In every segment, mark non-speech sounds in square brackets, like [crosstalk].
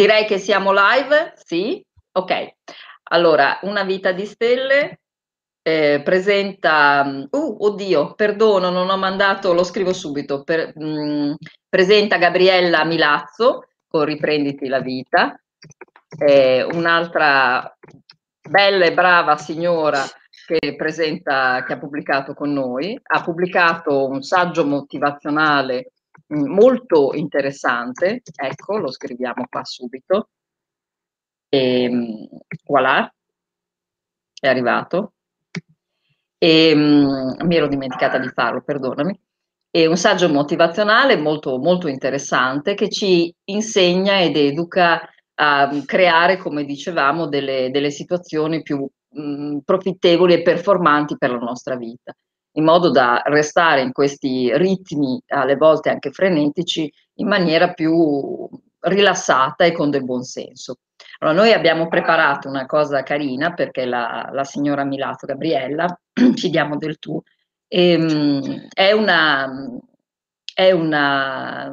Direi che siamo live, sì? Ok. Allora, Una vita di stelle eh, presenta... Uh, oddio, perdono, non ho mandato, lo scrivo subito. Per, mh, mm, presenta Gabriella Milazzo con Riprenditi la vita, eh, un'altra bella e brava signora che presenta, che ha pubblicato con noi, ha pubblicato un saggio motivazionale Mm, molto interessante, ecco, lo scriviamo qua subito. E, ehm, voilà, è arrivato. E, um, mi ero dimenticata di farlo, perdonami. È un saggio motivazionale molto, molto interessante che ci insegna ed educa a creare, come dicevamo, delle, delle situazioni più mh, mm, profittevoli e performanti per la nostra vita in modo da restare in questi ritmi, alle volte anche frenetici, in maniera più rilassata e con del buon senso. Allora, noi abbiamo preparato una cosa carina perché la, la signora Milato Gabriella, [clears throat] ci diamo del tu, ehm, è, una, è una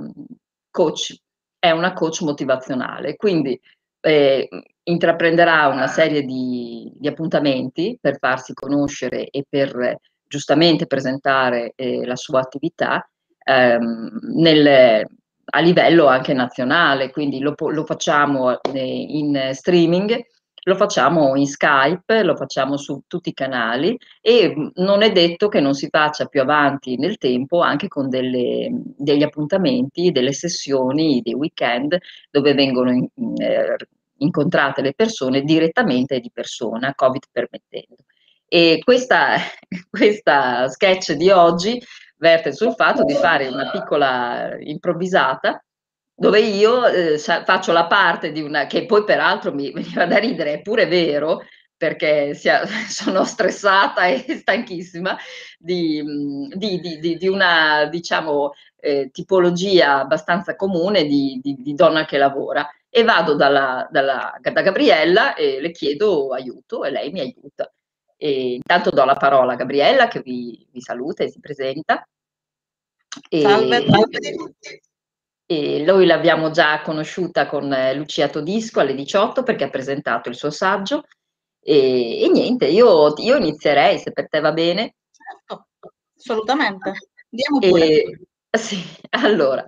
coach, è una coach motivazionale, quindi eh, intraprenderà una serie di, di appuntamenti per farsi conoscere e per giustamente presentare eh, la sua attività ehm, nel, a livello anche nazionale, quindi lo, lo facciamo eh, in streaming, lo facciamo in Skype, lo facciamo su tutti i canali e mm, non è detto che non si faccia più avanti nel tempo anche con delle, degli appuntamenti, delle sessioni, dei weekend dove vengono in, eh, incontrate le persone direttamente di persona, Covid permettendo. E questa, [laughs] questa sketch di oggi verte sul fatto di fare una piccola improvvisata dove io eh, faccio la parte di una, che poi peraltro mi [laughs] veniva da ridere, è pure vero, perché sia, [laughs] sono stressata e stanchissima di, di, di, di una, diciamo, eh, tipologia abbastanza comune di, donna che lavora. E vado dalla, dalla, da Gabriella e le chiedo aiuto e lei mi aiuta. E intanto do la parola a Gabriella che vi, vi saluta e si presenta. E, salve, salve. E noi l'abbiamo già conosciuta con Lucia Todisco alle 18 perché ha presentato il suo saggio. E, e niente, io, io, inizierei se per te va bene. Certo, assolutamente. Andiamo pure. E, [laughs] sì, allora,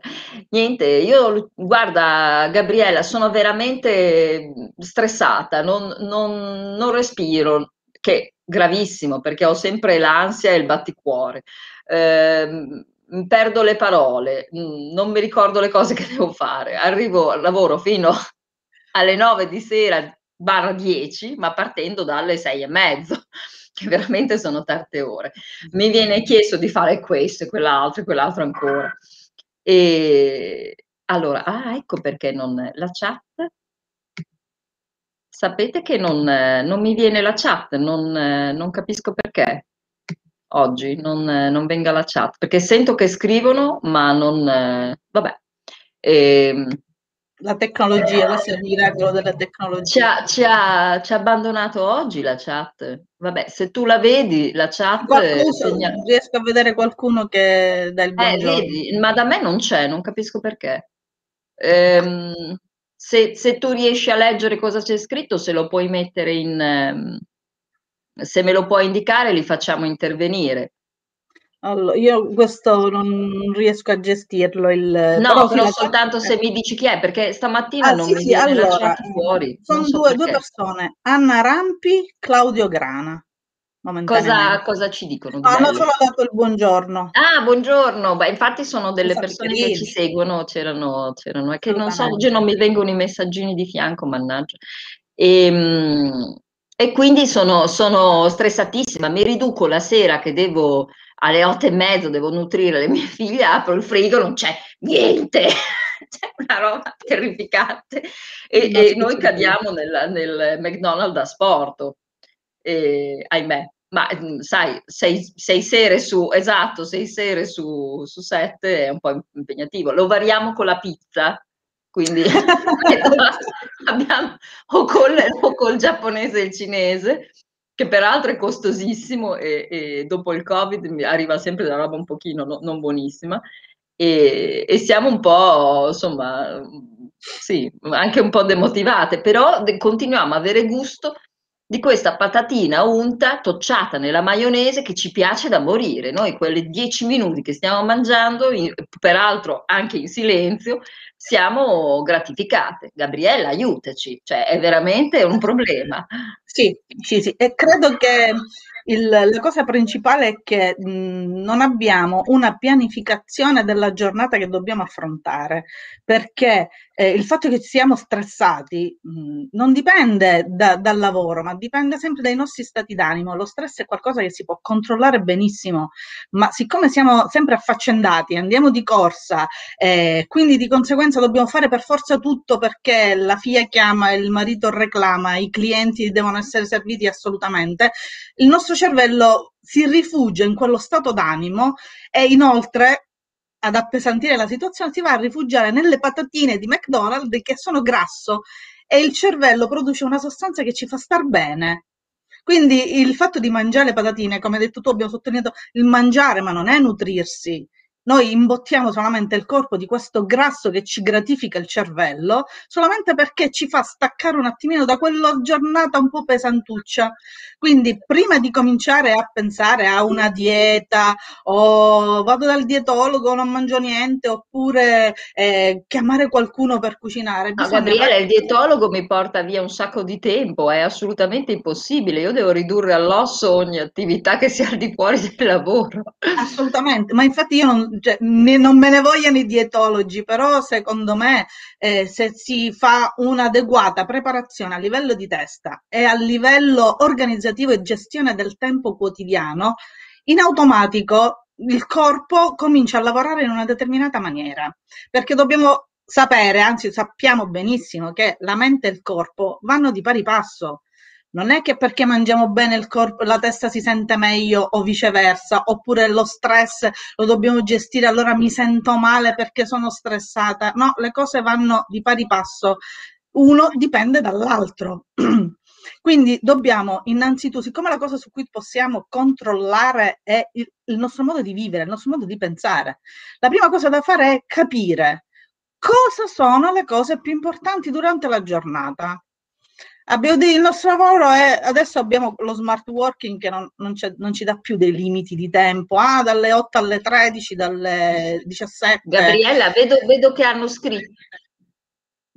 niente, io guarda Gabriella, sono veramente stressata, non, non, non respiro, che gravissimo perché ho sempre l'ansia e il batticuore. Eh, perdo le parole, mm, non mi ricordo le cose che devo fare. Arrivo al lavoro fino alle 9 di sera, barra 10, ma partendo dalle 6 e mezzo, [laughs] che veramente sono tante ore. Mi viene chiesto di fare questo e quell'altro e quell'altro ancora. E allora, ah, ecco perché non la chat Sapete che non, non mi viene la chat, non, non capisco perché oggi non, non, venga la chat, perché sento che scrivono, ma non... vabbè. E, ehm, la tecnologia, questo è il miracolo della tecnologia. Ci ha, abbandonato oggi la chat. Vabbè, se tu la vedi, la chat... Qualcuno, segna... Riesco a vedere qualcuno che dà il eh, buongiorno. Eh, vedi, ma da me non c'è, non capisco perché. Ehm, se, se, tu riesci a leggere cosa c'è scritto, se lo puoi mettere in... Ehm, se me lo puoi indicare, li facciamo intervenire. Allora, io questo non riesco a gestirlo. Il, no, però, però soltanto se mi dici chi è, perché stamattina ah, non sì, mi sì, allora, fuori. Sono so due, due, persone, Anna Rampi, Claudio Grana. Cosa, cosa, ci dicono? Ah, hanno solo dato il buongiorno. Ah, buongiorno. Beh, infatti sono delle persone che ci seguono, c'erano, c'erano che non so, oggi non mi vengono i messaggini di fianco, mannaggia. E, ehm, e quindi sono, sono stressatissima, mi riduco la sera che devo alle otto e mezzo devo nutrire le mie [laughs] figlie, apro il frigo, non c'è niente, [laughs] c'è una roba terrificante e, e noi cadiamo nel, nel McDonald's da sport eh, ahimè. Ma mhmm, sai, sei, sei, sere su, esatto, sei sere su, su sette è un po' impegnativo. Lo variamo con la pizza, quindi [laughs] abbiamo o col, o col giapponese e il cinese, che peraltro è costosissimo e, e, dopo il Covid arriva sempre della roba un pochino no, non buonissima. E, e, siamo un po', insomma, sì, anche un po' demotivate, però continuiamo a avere gusto di questa patatina unta, tocciata nella maionese che ci piace da morire. Noi quelle dieci minuti che stiamo mangiando, in, peraltro anche in silenzio, siamo gratificate. Gabriella, aiutaci, cioè è veramente un problema. Sì, sì, sì, e credo che il, la cosa principale è che mh, non abbiamo una pianificazione della giornata che dobbiamo affrontare, perché eh, il fatto che siamo stressati mh, non dipende da, dal lavoro, ma dipende sempre dai nostri stati d'animo. Lo stress è qualcosa che si può controllare benissimo, ma siccome siamo sempre affaccendati, andiamo di corsa, eh, quindi di conseguenza dobbiamo fare per forza tutto perché la figlia chiama, il marito reclama, i clienti devono essere serviti assolutamente, il nostro cervello si rifugia in quello stato d'animo e inoltre ad appesantire la situazione si va a rifugiare nelle patatine di McDonald's che sono grasso e il cervello produce una sostanza che ci fa star bene. Quindi il fatto di mangiare patatine, come hai detto tu, abbiamo sottolineato il mangiare, ma non è nutrirsi, noi imbottiamo solamente il corpo di questo grasso che ci gratifica il cervello, solamente perché ci fa staccare un attimino da quella giornata un po' pesantuccia. Quindi prima di cominciare a pensare a una dieta o vado dal dietologo, non mangio niente, oppure eh, chiamare qualcuno per cucinare. Ah, Gabriele, il dietologo mi porta via un sacco di tempo, è assolutamente impossibile. Io devo ridurre all'osso ogni attività che sia al di fuori del lavoro. Assolutamente, ma infatti io non, cioè, ne, non me ne vogliano i dietologi, però secondo me eh, se si fa un'adeguata preparazione a livello di testa e a livello organizzativo e gestione del tempo quotidiano, in automatico il corpo comincia a lavorare in una determinata maniera, perché dobbiamo sapere, anzi sappiamo benissimo che la mente e il corpo vanno di pari passo non è che perché mangiamo bene corpo, la testa si sente meglio o viceversa, oppure lo stress lo dobbiamo gestire, allora mi sento male perché sono stressata. No, le cose vanno di pari passo. Uno dipende dall'altro. [clears throat] Quindi dobbiamo innanzitutto, siccome la cosa su cui possiamo controllare è il, il nostro modo di vivere, il nostro modo di pensare, la prima cosa da fare è capire cosa sono le cose più importanti durante la giornata Abbiamo il nostro lavoro è adesso abbiamo lo smart working che non, non, non, ci dà più dei limiti di tempo, ah, dalle 8 alle 13, dalle 17. Gabriella, vedo, vedo che hanno scritto.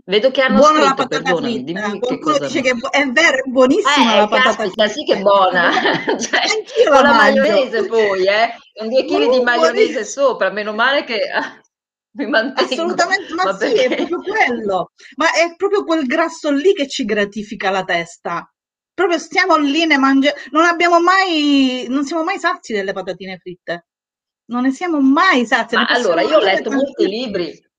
Vedo che hanno buona scritto, perdonami, dimmi Qualcuno dice che è vero, è buonissima eh, la patata caspita, sì che è buona. [laughs] cioè, con la maionese poi, eh? Con due chili di maionese sopra, meno male che mi mantengo. Assolutamente, ma, ma sì, perché... è proprio quello. Ma è proprio quel grasso lì che ci gratifica la testa. Proprio stiamo lì, ne mangiamo. Non abbiamo mai, non siamo mai sazi delle patatine fritte. Non ne siamo mai sazi. Ma allora, io ho letto molti libri.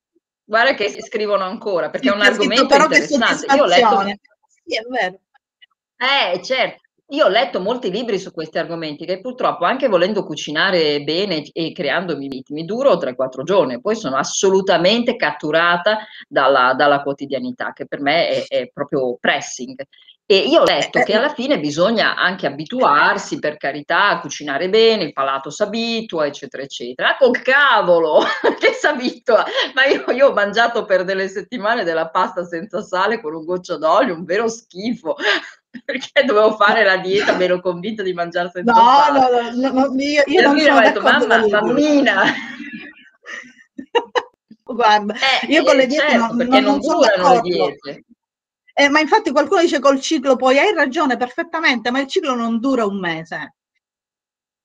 Guarda che si scrivono ancora, perché è un argomento però interessante. Io ho letto... Sì, è vero. Eh, certo. Io ho letto molti libri su questi argomenti che purtroppo anche volendo cucinare bene e creandomi ritmi duro 3-4 giorni, poi sono assolutamente catturata dalla, dalla quotidianità che per me è, è, proprio pressing. E io ho letto che alla fine bisogna anche abituarsi, per carità, a cucinare bene, il palato si abitua, eccetera, eccetera. Ah, col cavolo, [laughs] che si abitua! Ma io, io, ho mangiato per delle settimane della pasta senza sale con un goccio d'olio, un vero schifo perché dovevo fare la dieta, mi ero convinta di mangiare senza no, sale. No, no, no, io, io non sono ho detto, mamma, mammina. [laughs] Guarda, eh, io con le diete certo, non, perché non, non le diete. Eh, ma infatti qualcuno dice col ciclo poi hai ragione perfettamente, ma il ciclo non dura un mese.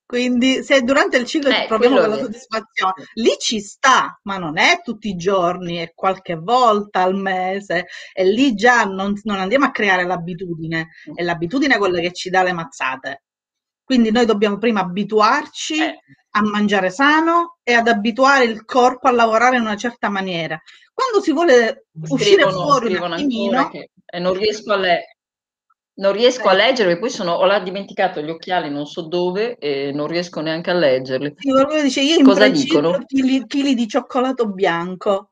Quindi se durante il ciclo eh, proviamo quella soddisfazione, lì ci sta, ma non è tutti i giorni, è qualche volta al mese e lì già non, non andiamo a creare l'abitudine, è l'abitudine quella che ci dà le mazzate. Quindi noi dobbiamo prima abituarci eh. a mangiare sano e ad abituare il corpo a lavorare in una certa maniera. Quando si vuole scrivono, uscire fuori un attimino... Che, e non riesco a leggere non riesco a leggerli, poi sono, ho dimenticato gli occhiali non so dove e non riesco neanche a leggerli. Dice io Cosa dicono? Chili, chili di cioccolato bianco.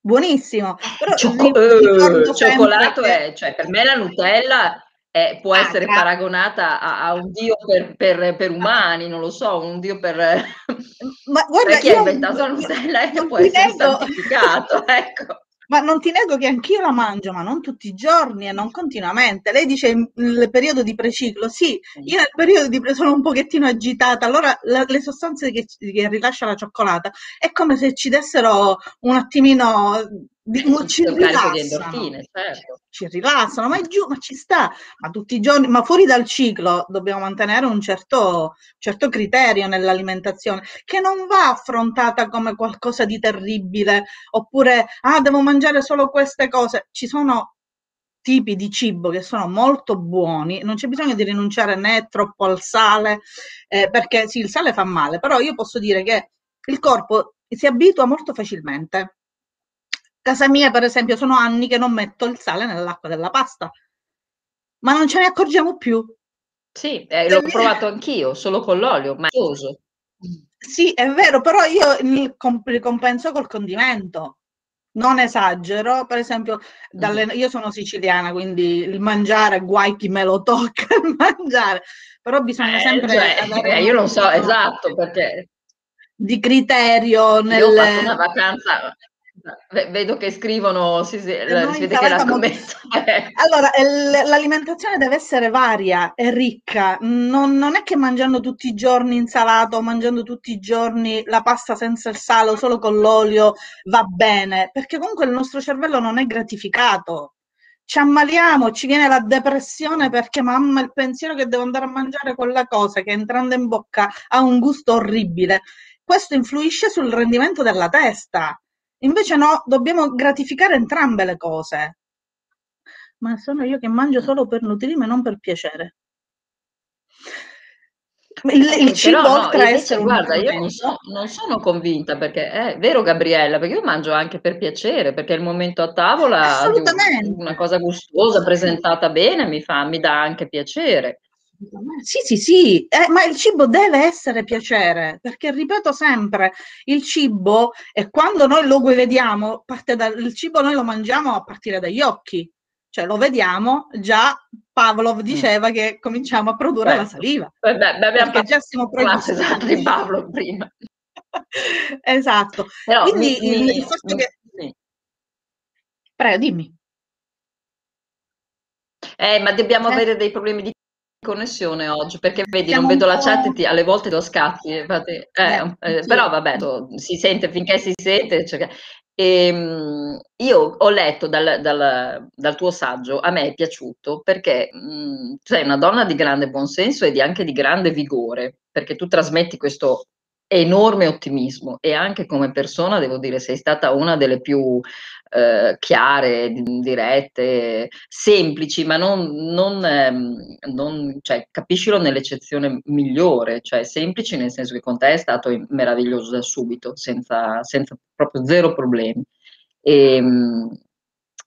Buonissimo. Però Ciocco- uh, cioccolato che... è, cioè per me la Nutella è, può ah, essere gra- paragonata a, a, un dio per, per, per, umani, non lo so, un dio per... Ma guarda, chi ha inventato la Nutella può essere santificato, [laughs] ecco. Ma non ti nego che anch'io la mangio, ma non tutti i giorni e non continuamente. Lei dice nel periodo di preciclo. Sì, io nel periodo di preciclo sono un pochettino agitata. Allora la, le sostanze che, che, rilascia la cioccolata è come se ci dessero un attimino di, ci rilassano. Di endorfine, certo. Ci rilassano, ma è giù, ma ci sta. Ma tutti i giorni, ma fuori dal ciclo dobbiamo mantenere un certo, certo criterio nell'alimentazione che non va affrontata come qualcosa di terribile oppure ah, devo mangiare solo queste cose. Ci sono tipi di cibo che sono molto buoni, non c'è bisogno di rinunciare né troppo al sale, eh, perché sì, il sale fa male, però io posso dire che il corpo si abitua molto facilmente Casa mia, per esempio, sono anni che non metto il sale nell'acqua della pasta, ma non ce ne accorgiamo più. Sì, eh, l'ho provato anch'io, solo con l'olio, ma Sì, è vero, però io il compenso col condimento. Non esagero, per esempio, dalle, io sono siciliana, quindi il mangiare, guai chi me lo tocca il mangiare, però bisogna eh, sempre... Cioè, eh, io non so, esatto, perché... Di criterio nel... Io ho fatto una vacanza, Vedo che scrivono, si, si, si vede che la scommessa [laughs] Allora, l'alimentazione deve essere varia e ricca, non, non, è che mangiando tutti i giorni insalata o mangiando tutti i giorni la pasta senza il sale o solo con l'olio va bene, perché comunque il nostro cervello non è gratificato. Ci ammaliamo, ci viene la depressione perché mamma il pensiero che devo andare a mangiare quella cosa che entrando in bocca ha un gusto orribile. Questo influisce sul rendimento della testa Invece no, dobbiamo gratificare entrambe le cose. Ma sono io che mangio solo per nutrirmi e non per piacere. Il, il cibo Però, oltre no, a essere guarda, io non, so, non, sono convinta perché è vero Gabriella, perché io mangio anche per piacere, perché il momento a tavola una cosa gustosa presentata bene mi fa mi dà anche piacere. Sì, sì, sì, eh, ma il cibo deve essere piacere, perché ripeto sempre, il cibo, e quando noi lo vediamo, parte dal, il cibo noi lo mangiamo a partire dagli occhi, cioè lo vediamo, già Pavlov mm. diceva mm. che cominciamo a produrre Beh, la saliva. Beh, beh, abbiamo già siamo esatto di Pavlov prima. [laughs] esatto. Però, Quindi mi, il, mi, il fatto mi, che... Sì. Prego, dimmi. Eh, ma dobbiamo eh. avere dei problemi di connessione oggi perché vedi Siamo non vedo la chat ti, alle volte lo scatti infatti, eh, eh, eh, però vabbè si sente finché si sente cioè, e, ehm, io ho letto dal, dal, dal, tuo saggio a me è piaciuto perché mh, sei una donna di grande buonsenso e di, anche di grande vigore perché tu trasmetti questo enorme ottimismo e anche come persona devo dire sei stata una delle più eh, chiare, dirette, semplici, ma non, non, ehm, non cioè, capiscilo nell'eccezione migliore, cioè semplici nel senso che con te è stato meraviglioso da subito, senza, senza proprio zero problemi. E, ehm,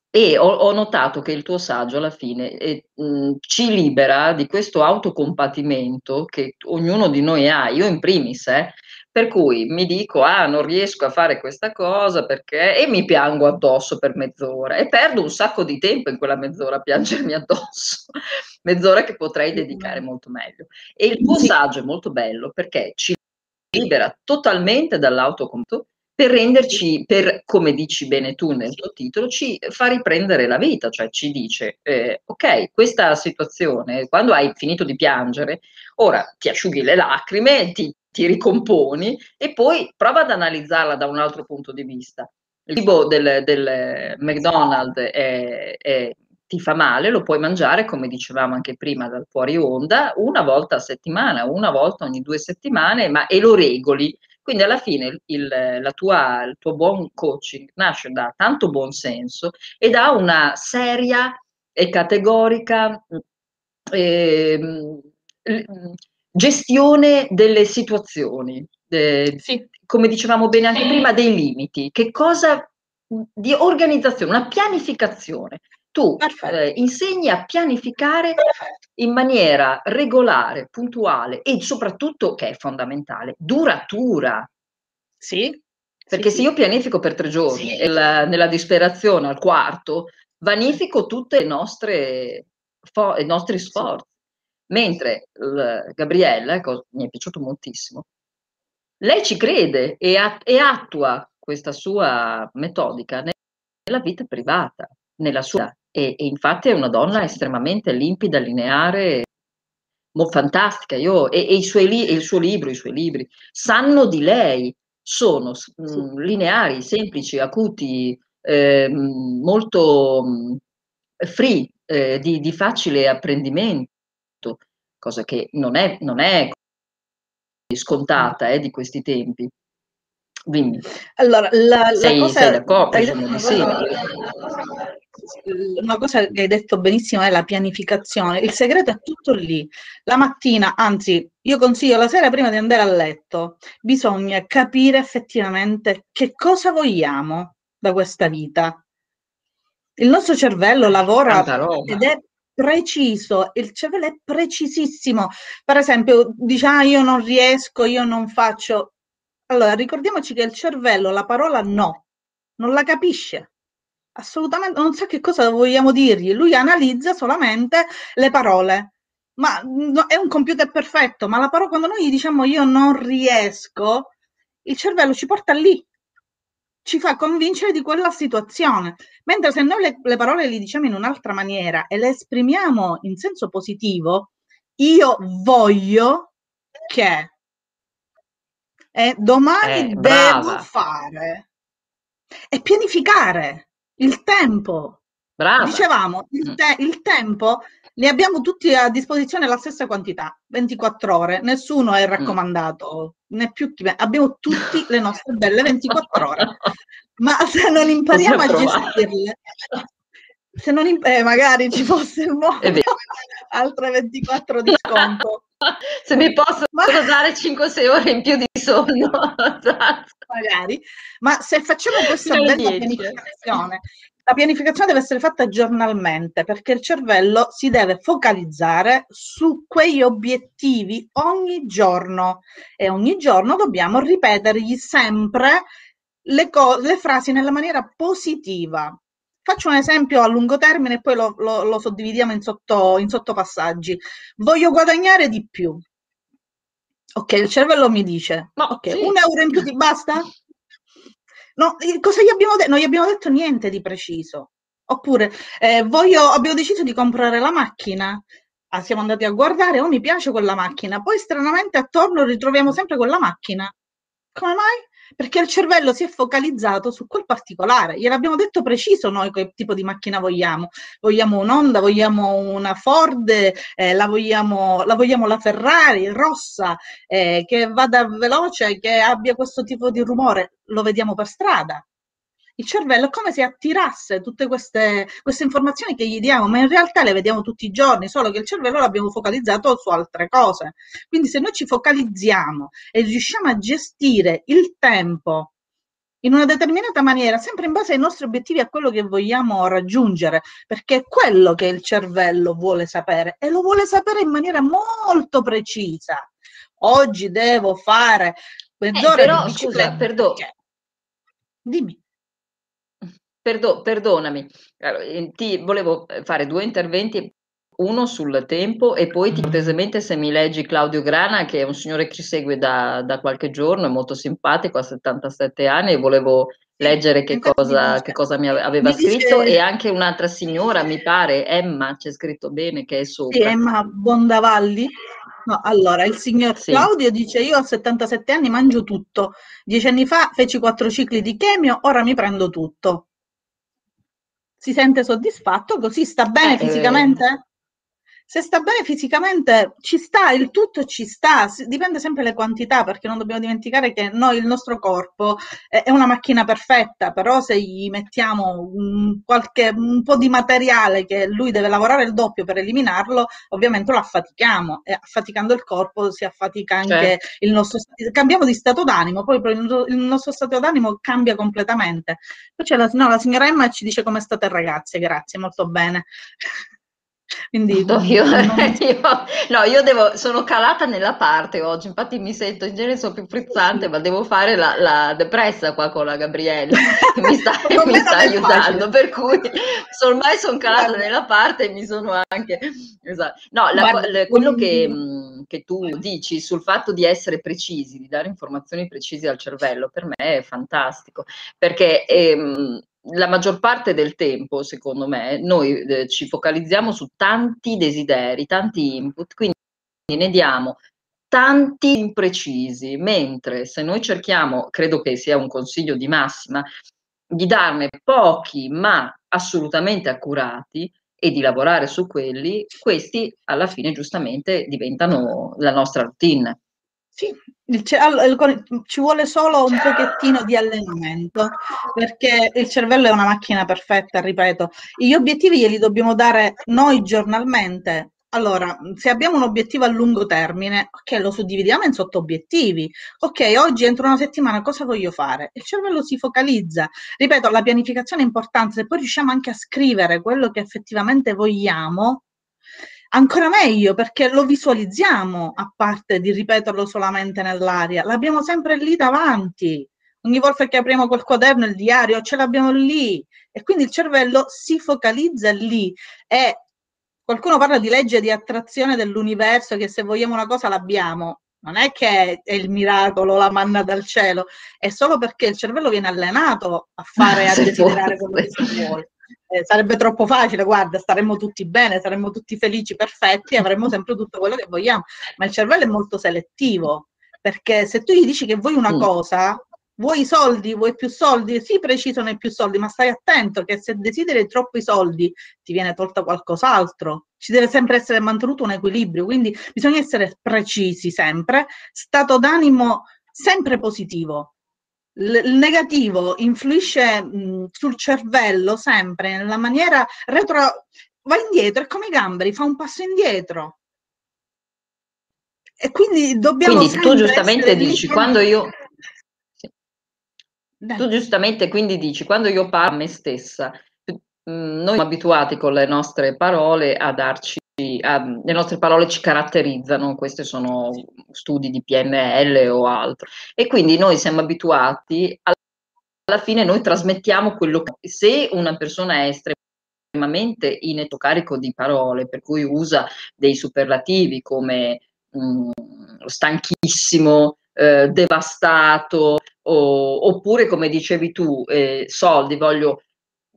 e ho, ho, notato che il tuo saggio alla fine eh, mh, ci libera di questo autocompatimento che ognuno di noi ha, io in primis, eh, per cui mi dico, ah, non riesco a fare questa cosa perché... e mi piango addosso per mezz'ora. E perdo un sacco di tempo in quella mezz'ora a piangermi addosso, [laughs] mezz'ora che potrei dedicare molto meglio. E il tuo saggio è molto bello perché ci libera totalmente dall'autoconto per renderci, per, come dici bene tu nel tuo titolo, ci fa riprendere la vita, cioè ci dice, eh, ok, questa situazione, quando hai finito di piangere, ora ti asciughi le lacrime, ti ti ricomponi e poi prova ad analizzarla da un altro punto di vista. Il cibo del, del McDonald's è, è, ti fa male, lo puoi mangiare, come dicevamo anche prima dal fuori onda, una volta a settimana, una volta ogni due settimane, ma e lo regoli. Quindi alla fine il, tua, il tuo buon coaching nasce da tanto buon senso e da una seria e categorica eh, gestione delle situazioni, eh, sì. come dicevamo bene anche prima, dei limiti, che cosa di organizzazione, una pianificazione. Tu eh, insegni a pianificare in maniera regolare, puntuale e soprattutto, che è fondamentale, duratura. Sì. Perché sì, se io pianifico per tre giorni sì. la, nella disperazione al quarto, vanifico tutti i nostri sforzi. Mentre l- Gabriella, ecco, mi è piaciuto moltissimo, lei ci crede e, at- e attua questa sua metodica nella vita privata, nella sua e, e infatti è una donna estremamente limpida, lineare, fantastica. Io, e, e, i suoi li, e il suo libro, i suoi libri, sanno di lei, sono mh, mm, lineari, semplici, acuti, eh, molto mh, mm, free, eh, di, di, facile apprendimento, cosa che non è, non è scontata eh, di questi tempi. Dimmi. Allora, la, sei, la cosa, sei d'accordo? Sì. Una cosa che hai detto benissimo è la pianificazione. Il segreto è tutto lì. La mattina, anzi, io consiglio la sera prima di andare a letto, bisogna capire effettivamente che cosa vogliamo da questa vita. Il nostro cervello lavora ed è preciso, il cervello è precisissimo. Per esempio, dice, ah, io non riesco, io non faccio. Allora, ricordiamoci che il cervello la parola no non la capisce. Assolutamente, non sa che cosa vogliamo dirgli. Lui analizza solamente le parole. Ma no, è un computer perfetto, ma la parola, quando noi gli diciamo io non riesco, il cervello ci porta lì, ci fa convincere di quella situazione. Mentre se noi le, le parole le diciamo in un'altra maniera e le esprimiamo in senso positivo, io voglio che e domani eh, devo fare e pianificare il tempo. Brava. Dicevamo, il, mm. te- il tempo ne abbiamo tutti a disposizione la stessa quantità, 24 ore, nessuno è raccomandato, mm. né più chi abbiamo tutte le nostre belle 24 ore. Ma se non impariamo a gestirle, se non imp- eh, magari ci fosse il modo, altre 24 di sconto. Se mi posso ma... dare 5-6 ore in più di sonno. [laughs] magari. Ma se facciamo questa bella pianificazione, la pianificazione deve essere fatta giornalmente perché il cervello si deve focalizzare su quegli obiettivi ogni giorno e ogni giorno dobbiamo ripetergli sempre le, co- le frasi nella maniera positiva. Faccio un esempio a lungo termine e poi lo, lo, lo suddividiamo in, sotto, in sottopassaggi. Voglio guadagnare di più. Ok, il cervello mi dice, Ma, ok, sì. un euro in più ti basta? No, cosa gli abbiamo detto? Non gli abbiamo detto niente di preciso. Oppure, eh, voglio, abbiamo deciso di comprare la macchina. Ah, siamo andati a guardare, oh mi piace quella macchina. Poi stranamente attorno ritroviamo sempre quella macchina. Come mai? perché il cervello si è focalizzato su quel particolare. Gliel'abbiamo detto preciso noi che tipo di macchina vogliamo. Vogliamo un'Honda, vogliamo una Ford, eh, la, vogliamo, la, vogliamo, la Ferrari rossa, eh, che vada veloce, che abbia questo tipo di rumore. Lo vediamo per strada il cervello è come se attirasse tutte queste, queste, informazioni che gli diamo, ma in realtà le vediamo tutti i giorni, solo che il cervello l'abbiamo focalizzato su altre cose. Quindi se noi ci focalizziamo e riusciamo a gestire il tempo in una determinata maniera, sempre in base ai nostri obiettivi, a quello che vogliamo raggiungere, perché è quello che il cervello vuole sapere e lo vuole sapere in maniera molto precisa. Oggi devo fare mezz'ora eh, però, di bicicletta. Scusa, perdono. Dimmi. Perdo, perdonami, ti volevo eh, fare due interventi, uno sul tempo e poi ti cortesemente se mi leggi Claudio Grana, che è un signore che ci segue da, da qualche giorno, è molto simpatico, ha 77 anni e volevo leggere che cosa, che cosa mi aveva mi scritto dice... e anche un'altra signora, mi pare, Emma, c'è scritto bene che è sopra. Sì, Emma Bondavalli. No, allora, il signor sì. Claudio dice io ho 77 anni, mangio tutto. Dieci anni fa feci quattro cicli di chemio, ora mi prendo tutto si sente soddisfatto, così sta bene eh, fisicamente? Se sta bene fisicamente ci sta, il tutto ci sta, dipende sempre le quantità perché non dobbiamo dimenticare che noi, il nostro corpo è una macchina perfetta, però se gli mettiamo un, qualche, un po' di materiale che lui deve lavorare il doppio per eliminarlo, ovviamente lo affatichiamo e affaticando il corpo si affatica anche certo. il nostro stato, cambiamo di stato d'animo, poi il nostro stato d'animo cambia completamente. Poi c'è la, no, la signora Emma ci dice come state ragazze, grazie, molto bene. Quindi no, io, [laughs] non... io, no, io devo, sono calata nella parte oggi, infatti mi sento, in genere sono più frizzante, ma devo fare la, la depressa qua con la Gabriella, che mi sta, [laughs] mi sta aiutando, per cui ormai sono calata Guarda. nella parte e mi sono anche... Esatto. No, la, Guarda, quello che, che, tu dici sul fatto di essere precisi, di dare informazioni precise al cervello, per me è fantastico, perché... Ehm, la maggior parte del tempo, secondo me, noi eh, ci focalizziamo su tanti desideri, tanti input, quindi ne diamo tanti imprecisi, mentre se noi cerchiamo, credo che sia un consiglio di massima, di darne pochi ma assolutamente accurati e di lavorare su quelli, questi alla fine giustamente diventano la nostra routine. Sì, ci vuole solo un pochettino di allenamento, perché il cervello è una macchina perfetta, ripeto. Gli obiettivi glieli dobbiamo dare noi giornalmente. Allora, se abbiamo un obiettivo a lungo termine, ok, lo suddividiamo in sotto-obiettivi. Ok, oggi entro una settimana cosa voglio fare? Il cervello si focalizza. Ripeto, la pianificazione è importante, se poi riusciamo anche a scrivere quello che effettivamente vogliamo, Ancora meglio perché lo visualizziamo, a parte di ripeterlo solamente nell'aria, l'abbiamo sempre lì davanti. Ogni volta che apriamo quel quaderno, il diario, ce l'abbiamo lì. E quindi il cervello si focalizza lì. E qualcuno parla di legge di attrazione dell'universo, che se vogliamo una cosa l'abbiamo. Non è che è il miracolo, la manna dal cielo, è solo perché il cervello viene allenato a fare, a [laughs] desiderare quello che si vuole eh, sarebbe troppo facile, guarda, staremmo tutti bene, saremmo tutti felici, perfetti, avremmo sempre tutto quello che vogliamo, ma il cervello è molto selettivo, perché se tu gli dici che vuoi una mm. cosa, vuoi soldi, vuoi più soldi, sì preciso nei più soldi, ma stai attento che se desideri troppi soldi ti viene tolta qualcos'altro, ci deve sempre essere mantenuto un equilibrio, quindi bisogna essere precisi sempre, stato d'animo sempre positivo, il negativo influisce mh, sul cervello sempre nella maniera retro, va indietro, è come i gamberi, fa un passo indietro. E quindi dobbiamo... Quindi tu giustamente dici, quando io... Tu giustamente quindi dici, quando io parlo a me stessa, noi siamo abituati con le nostre parole a darci Um, le nostre parole ci caratterizzano, questi sono studi di PNL o altro, e quindi noi siamo abituati, alla fine noi trasmettiamo quello che se una persona è estremamente in carico di parole, per cui usa dei superlativi come mh, mm, stanchissimo, eh, devastato, o, oppure come dicevi tu, eh, soldi, voglio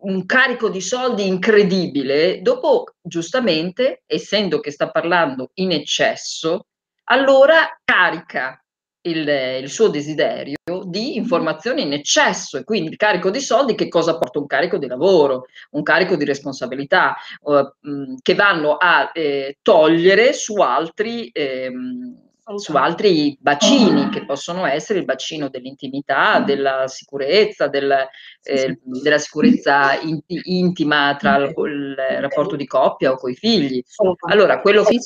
un carico di soldi incredibile, dopo giustamente, essendo che sta parlando in eccesso, allora carica il, il, suo desiderio di informazioni in eccesso e quindi il carico di soldi che cosa porta? Un carico di lavoro, un carico di responsabilità mh, che vanno a eh, togliere su altri eh, su altri bacini che possono essere il bacino dell'intimità, della sicurezza, del, eh, della sicurezza in, intima tra il, il, rapporto di coppia o coi figli. Allora, quello che...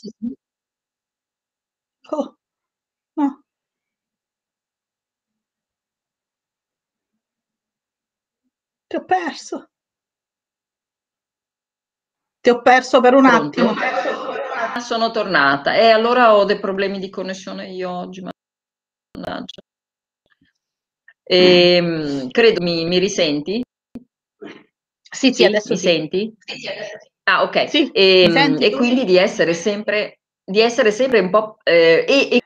Oh, no. Ti ho perso. Ti ho perso per un Pronto? attimo sono tornata e allora ho dei problemi di connessione io oggi, mannaggia. E, ehm, credo mi, mi risenti? Sì, sì, sì adesso mi sì. senti? Ah, ok. Sì, e, ehm, e quindi di essere sempre, di essere sempre un po' eh, e,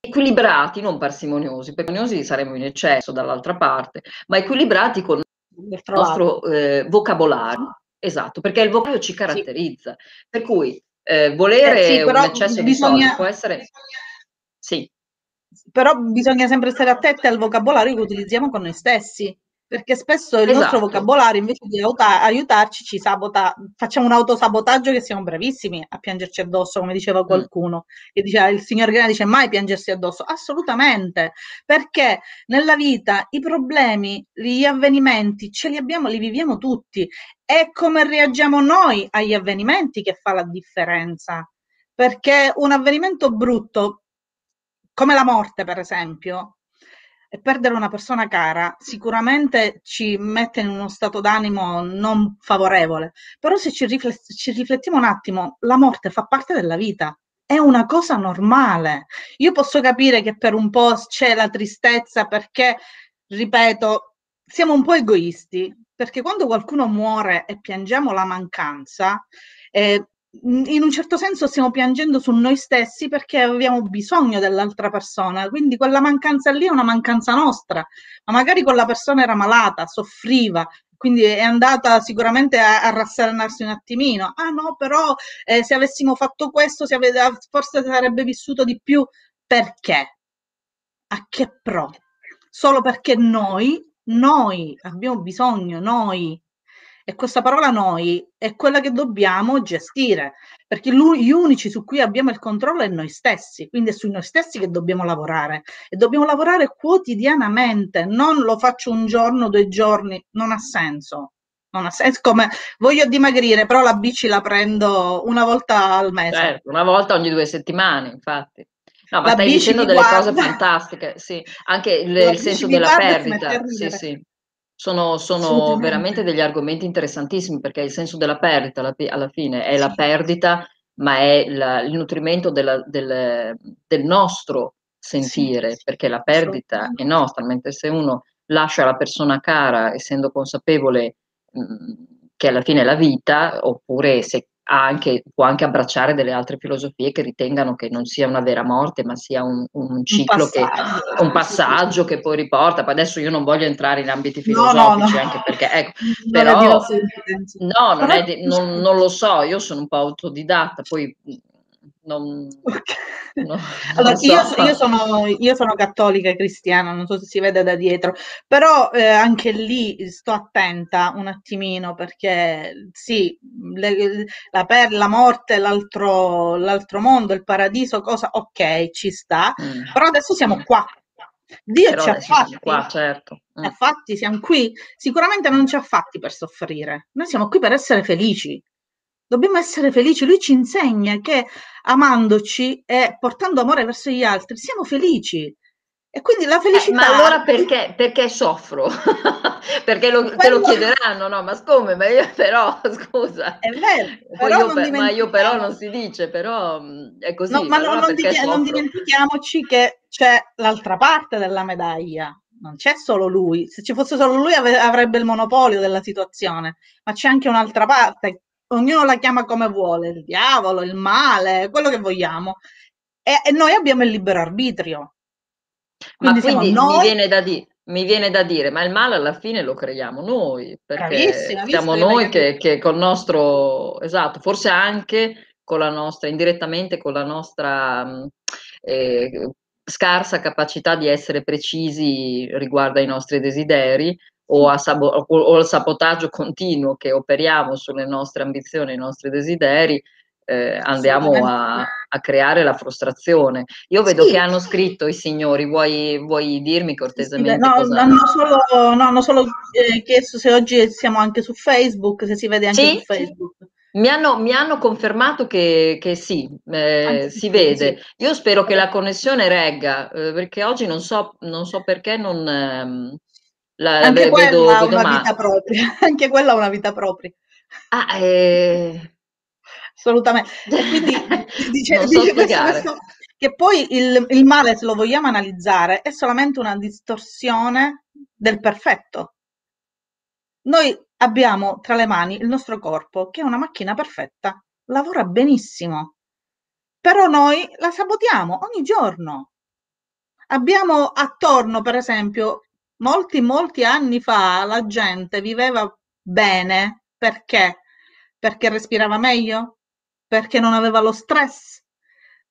equilibrati, non parsimoniosi, parsimoniosi saremmo in eccesso dall'altra parte, ma equilibrati con il nostro eh, vocabolario. Esatto, perché il vocabolario ci caratterizza. Sì. Per cui eh, volere eh sì, un eccesso bisogna... di soldi può essere... Sì. Però bisogna sempre stare attenti al vocabolario che utilizziamo con noi stessi, perché spesso il esatto. nostro vocabolario invece di aiutarci ci sabota, facciamo un autosabotaggio che siamo bravissimi a piangerci addosso, come diceva mm. qualcuno, mm. che diceva il signor Grana dice mai piangersi addosso, assolutamente, perché nella vita i problemi, gli avvenimenti ce li abbiamo, li viviamo tutti è come reagiamo noi agli avvenimenti che fa la differenza. Perché un avvenimento brutto, come la morte per esempio, e perdere una persona cara sicuramente ci mette in uno stato d'animo non favorevole, però se ci, riflet- ci riflettiamo un attimo, la morte fa parte della vita, è una cosa normale. Io posso capire che per un po' c'è la tristezza perché, ripeto, siamo un po' egoisti, perché quando qualcuno muore e piangiamo la mancanza, eh, in un certo senso stiamo piangendo su noi stessi perché abbiamo bisogno dell'altra persona, quindi quella mancanza lì è una mancanza nostra, ma magari quella persona era malata, soffriva, quindi è andata sicuramente a, a rasserenarsi un attimino. Ah no, però eh, se avessimo fatto questo ave- forse sarebbe vissuto di più. Perché? A che pro? Solo perché noi, noi abbiamo bisogno, noi e questa parola noi è quella che dobbiamo gestire, perché gli unici su cui abbiamo il controllo è noi stessi, quindi è su noi stessi che dobbiamo lavorare e dobbiamo lavorare quotidianamente, non lo faccio un giorno, due giorni, non ha senso. Non ha senso come voglio dimagrire, però la bici la prendo una volta al mese. Certo, una volta ogni due settimane, infatti. No, ma stai dicendo delle guarda. cose fantastiche, sì, anche il, il senso della perdita, sì, sì. Sono, sono veramente degli argomenti interessantissimi perché il senso della perdita alla, alla fine è la perdita, ma è la, il nutrimento della, del, del, nostro sentire, perché la perdita è nostra, mentre se uno lascia la persona cara essendo consapevole mh, che alla fine è la vita, oppure se anche, può anche abbracciare delle altre filosofie che ritengano che non sia una vera morte, ma sia un, un ciclo, un passaggio, che, un passaggio che poi riporta. Poi adesso io non voglio entrare in ambiti filosofici, no, no, anche perché, ecco, però, no, non, è di, non, non, lo so, io sono un po' autodidatta, poi non, no, [laughs] allora, so. io, io, sono, io, sono, cattolica e cristiana, non so se si vede da dietro, però eh, anche lì sto attenta un attimino perché sì, le, la, per, la morte, l'altro, l'altro mondo, il paradiso, cosa ok, ci sta, mm. però adesso siamo qua. Dio però ci ha fatti, qua, certo. mm. fatti, siamo qui. Sicuramente non ci ha fatti per soffrire, noi siamo qui per essere felici. Dobbiamo essere felici. Lui ci insegna che amandoci e portando amore verso gli altri siamo felici. E quindi la felicità. Eh, ma allora perché, perché soffro? [laughs] perché lo, Quello... te lo chiederanno, no? Ma come? Ma io però, [laughs] scusa. È vero. Io per, ma io però non si dice, però mm, è così. No, ma allora non, di, non dimentichiamoci che c'è l'altra parte della medaglia. Non c'è solo lui. Se ci fosse solo lui avrebbe il monopolio della situazione, ma c'è anche un'altra parte ognuno la chiama come vuole, il diavolo, il male, quello che vogliamo. E, e noi abbiamo il libero arbitrio. Quindi ma quindi noi... mi, viene da di- mi viene da dire, ma il male alla fine lo creiamo noi, perché siamo noi che, che col nostro, esatto, forse anche con la nostra, indirettamente con la nostra eh, scarsa capacità di essere precisi riguardo ai nostri desideri, o, a sabo- o al sabotaggio continuo che operiamo sulle nostre ambizioni, i nostri desideri, eh, andiamo a, a, creare la frustrazione. Io vedo sì. che hanno scritto i signori, vuoi, vuoi dirmi cortesemente? Sì, no, hanno solo, no, hanno solo eh, chiesto se oggi siamo anche su Facebook, se si vede anche sì? su Facebook. Mi hanno, mi hanno, confermato che, che sì, eh, si vede. Io spero che la connessione regga, eh, perché oggi non so, non so perché non, ehm, la, anche vedo, quella ha una vita propria, [laughs] anche quella ha una vita propria. Ah, eh... Assolutamente. E quindi [laughs] dice, so dice questo, questo, che poi il, il male, se lo vogliamo analizzare, è solamente una distorsione del perfetto. Noi abbiamo tra le mani il nostro corpo, che è una macchina perfetta, lavora benissimo, però noi la sabotiamo ogni giorno. Abbiamo attorno, per esempio, molti, molti anni fa la gente viveva bene perché? Perché respirava meglio? Perché non aveva lo stress?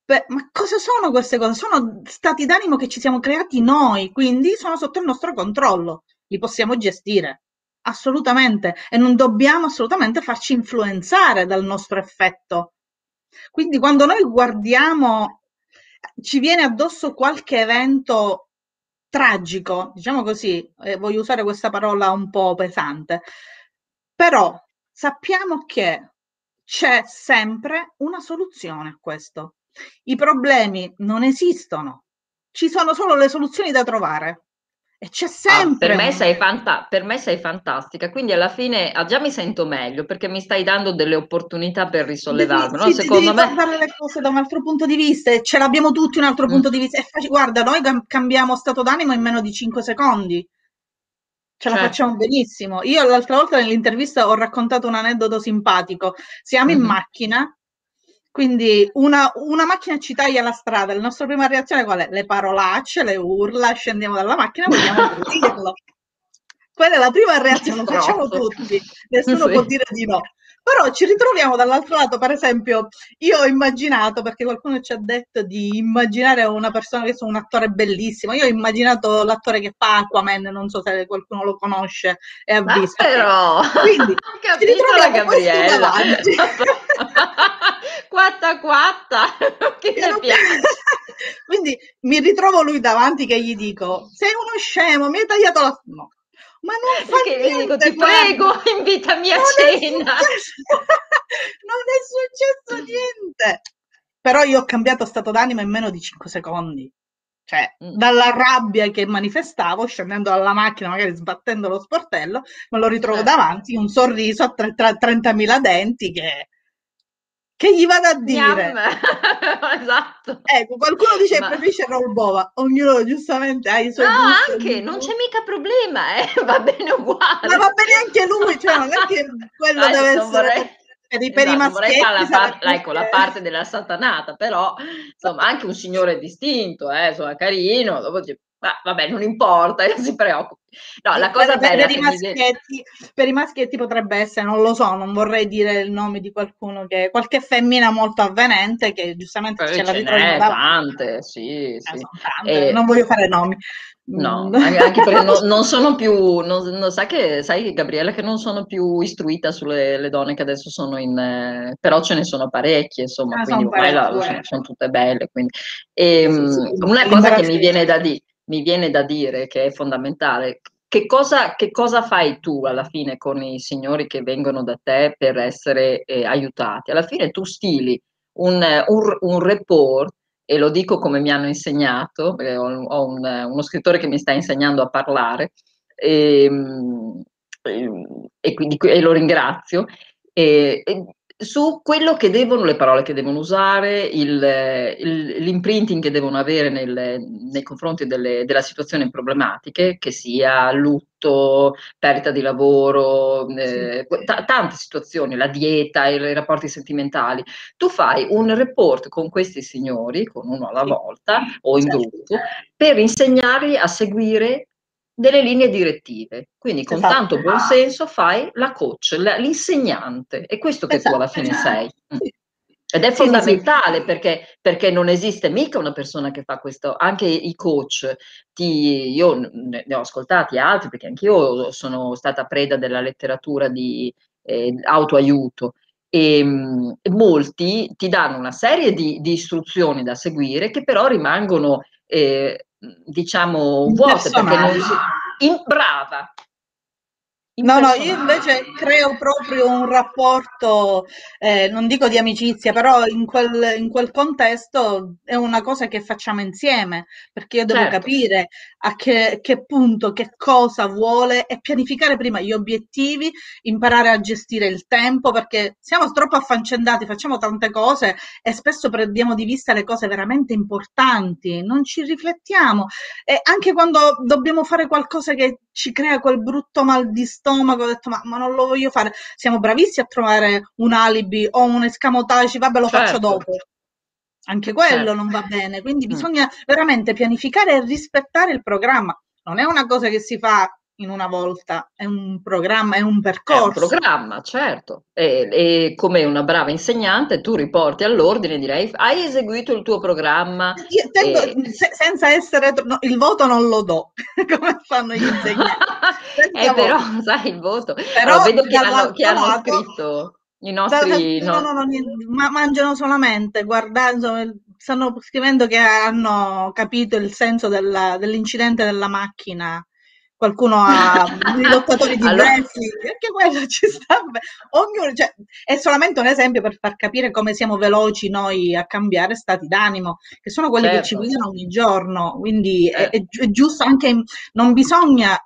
Beh, ma cosa sono queste cose? Sono stati d'animo che ci siamo creati noi, quindi sono sotto il nostro controllo, li possiamo gestire. Assolutamente, e non dobbiamo assolutamente farci influenzare dal nostro effetto. Quindi quando noi guardiamo, ci viene addosso qualche evento tragico, diciamo così, eh, voglio usare questa parola un po' pesante, però sappiamo che c'è sempre una soluzione a questo. I problemi non esistono, ci sono solo le soluzioni da trovare. E c'è sempre. Ah, per, me sei fanta- per me sei fantastica, quindi alla fine ah, già mi sento meglio perché mi stai dando delle opportunità per risollevarmi. Devi, no? sì, Secondo me. guardare le cose da un altro punto di vista e ce l'abbiamo tutti un altro mm. punto di vista. guarda, noi cambiamo stato d'animo in meno di 5 secondi. Ce la certo. facciamo benissimo. Io l'altra volta nell'intervista ho raccontato un aneddoto simpatico. Siamo mm-hmm. in macchina Quindi una, una, macchina ci taglia la strada, la nostra prima reazione qual è? Le parolacce, le urla, scendiamo dalla macchina e vogliamo [laughs] dirlo. Quella è la prima reazione, lo facciamo tutti, nessuno sì. può dire di no. Però ci ritroviamo dall'altro lato, per esempio, io ho immaginato, perché qualcuno ci ha detto di immaginare una persona che è un attore bellissimo, io ho immaginato l'attore che fa Aquaman, non so se qualcuno lo conosce e ha visto. però, quindi [laughs] ci ritroviamo Gabriella. [laughs] quatta quatta, [laughs] che mi piace. [laughs] quindi mi ritrovo lui davanti che gli dico, sei uno scemo, mi hai tagliato la... No ma non fa Perché niente, dico, ti prego, [laughs] invitami a non cena. È non è successo niente. Però io ho cambiato stato d'animo in meno di 5 secondi. Cioè, mm. dalla rabbia che manifestavo, scendendo dalla macchina, magari sbattendo lo sportello, me lo ritrovo certo. davanti, un sorriso a 30.000 denti che che gli vado a dire? [laughs] esatto. Ecco, qualcuno dice Ma... preferisce Rolbova, ognuno giustamente ha i suoi No, anche, non c'è mica problema, eh? [laughs] va bene uguale. Ma va bene anche lui, cioè non è che quello deve essere... Vorrei... Per i, per esatto, i maschietti la, par- ecco, la parte della satanata, però insomma anche un signore distinto, eh, insomma, carino, dopo ma vabbè, non importa, [laughs] non si preoccupi. No, la cosa per, bella per, i maschietti, per i maschietti potrebbe essere, non lo so, non vorrei dire il nome di qualcuno che qualche femmina molto avvenente che giustamente ce la ritroviamo tante, sì, eh, sì. Tante, e... Non voglio fare nomi. No, mm. anche perché non, [laughs] non sono più, non, non, sai, che, sai Gabriele che non sono più istruita sulle donne che adesso sono in, eh, però ce ne sono parecchie, insomma, ah, quindi sono, parecchie, sono, sono, tutte belle. Quindi. E, sì, sì, una cosa che mi viene da dire, mi viene da dire che è fondamentale. Che cosa, che cosa, fai tu alla fine con i signori che vengono da te per essere eh, aiutati? Alla fine tu stili un, un, un, report, e lo dico come mi hanno insegnato, perché ho, ho un, uno scrittore che mi sta insegnando a parlare, e, ehm, e, e quindi e lo ringrazio. E, su quello che devono, le parole che devono usare, il, il, l'imprinting che devono avere nel, nei confronti delle, della situazione problematiche, che sia lutto, perdita di lavoro, eh, t- tante situazioni, la dieta, i, i, rapporti sentimentali. Tu fai un report con questi signori, con uno alla volta o in gruppo, per insegnargli a seguire delle linee direttive. Quindi con esatto. tanto buon senso fai la coach, la, l'insegnante. È questo che esatto. tu alla fine sei. Mm. Ed è fondamentale sì, sì. Perché, perché, non esiste mica una persona che fa questo, anche i coach, ti, io ne, ne, ho ascoltati altri perché anch'io sono stata preda della letteratura di eh, autoaiuto e mh, molti ti danno una serie di, di, istruzioni da seguire che però rimangono eh, diciamo vuote perché non si... In, brava. No, no, io invece creo proprio un rapporto, eh, non dico di amicizia, però in quel, in quel, contesto è una cosa che facciamo insieme, perché io devo certo. capire a che, che, punto, che cosa vuole e pianificare prima gli obiettivi, imparare a gestire il tempo, perché siamo troppo affancendati, facciamo tante cose e spesso perdiamo di vista le cose veramente importanti, non ci riflettiamo. E anche quando dobbiamo fare qualcosa che ci crea quel brutto mal di stomaco, ho detto ma, ma non lo voglio fare, siamo bravissimi a trovare un alibi o un escamotage, vabbè lo certo. faccio dopo. Anche quello certo. non va bene, quindi mm. bisogna veramente pianificare e rispettare il programma. Non è una cosa che si fa in una volta, è un programma, è un percorso. È un programma, certo. E, e, come una brava insegnante tu riporti all'ordine e direi hai eseguito il tuo programma. Io tendo, e... se, senza essere, no, il voto non lo do, [laughs] come fanno gli insegnanti. [laughs] eh, però, sai, il voto. Però allora, vedo che hanno, che hanno scritto i nostri... No, no, no, ma mangiano solamente, guardando, stanno scrivendo che hanno capito il senso della, dell'incidente della macchina qualcuno ha [laughs] i lottatori di allora... wrestling, anche quello ci sta. Ognuno, cioè, è solamente un esempio per far capire come siamo veloci noi a cambiare stati d'animo, che sono quelli certo. che ci certo. guidano ogni giorno. Quindi eh. è, è, giusto anche, non bisogna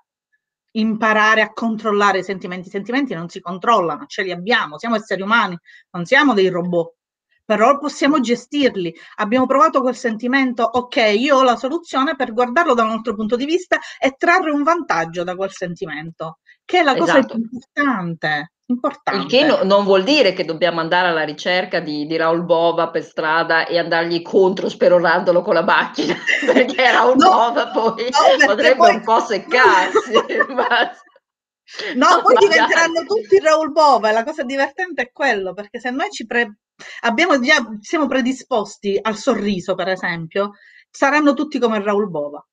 imparare a controllare i sentimenti. I sentimenti non si controllano, ce li abbiamo, siamo esseri umani, non siamo dei robot però possiamo gestirli. Abbiamo provato quel sentimento, ok, io ho la soluzione per guardarlo da un altro punto di vista e trarre un vantaggio da quel sentimento, che è la cosa esatto. più importante. Importante. Il che no, non vuol dire che dobbiamo andare alla ricerca di, di, Raul Bova per strada e andargli contro sperorandolo con la macchina, [laughs] perché Raul no, Bova poi no, potrebbe poi... un po' seccarsi. [laughs] ma... [laughs] No, poi diventeranno tutti Raul Bova e la cosa divertente è quello, perché se noi ci pre... abbiamo già, siamo predisposti al sorriso, per esempio, saranno tutti come Raul Bova.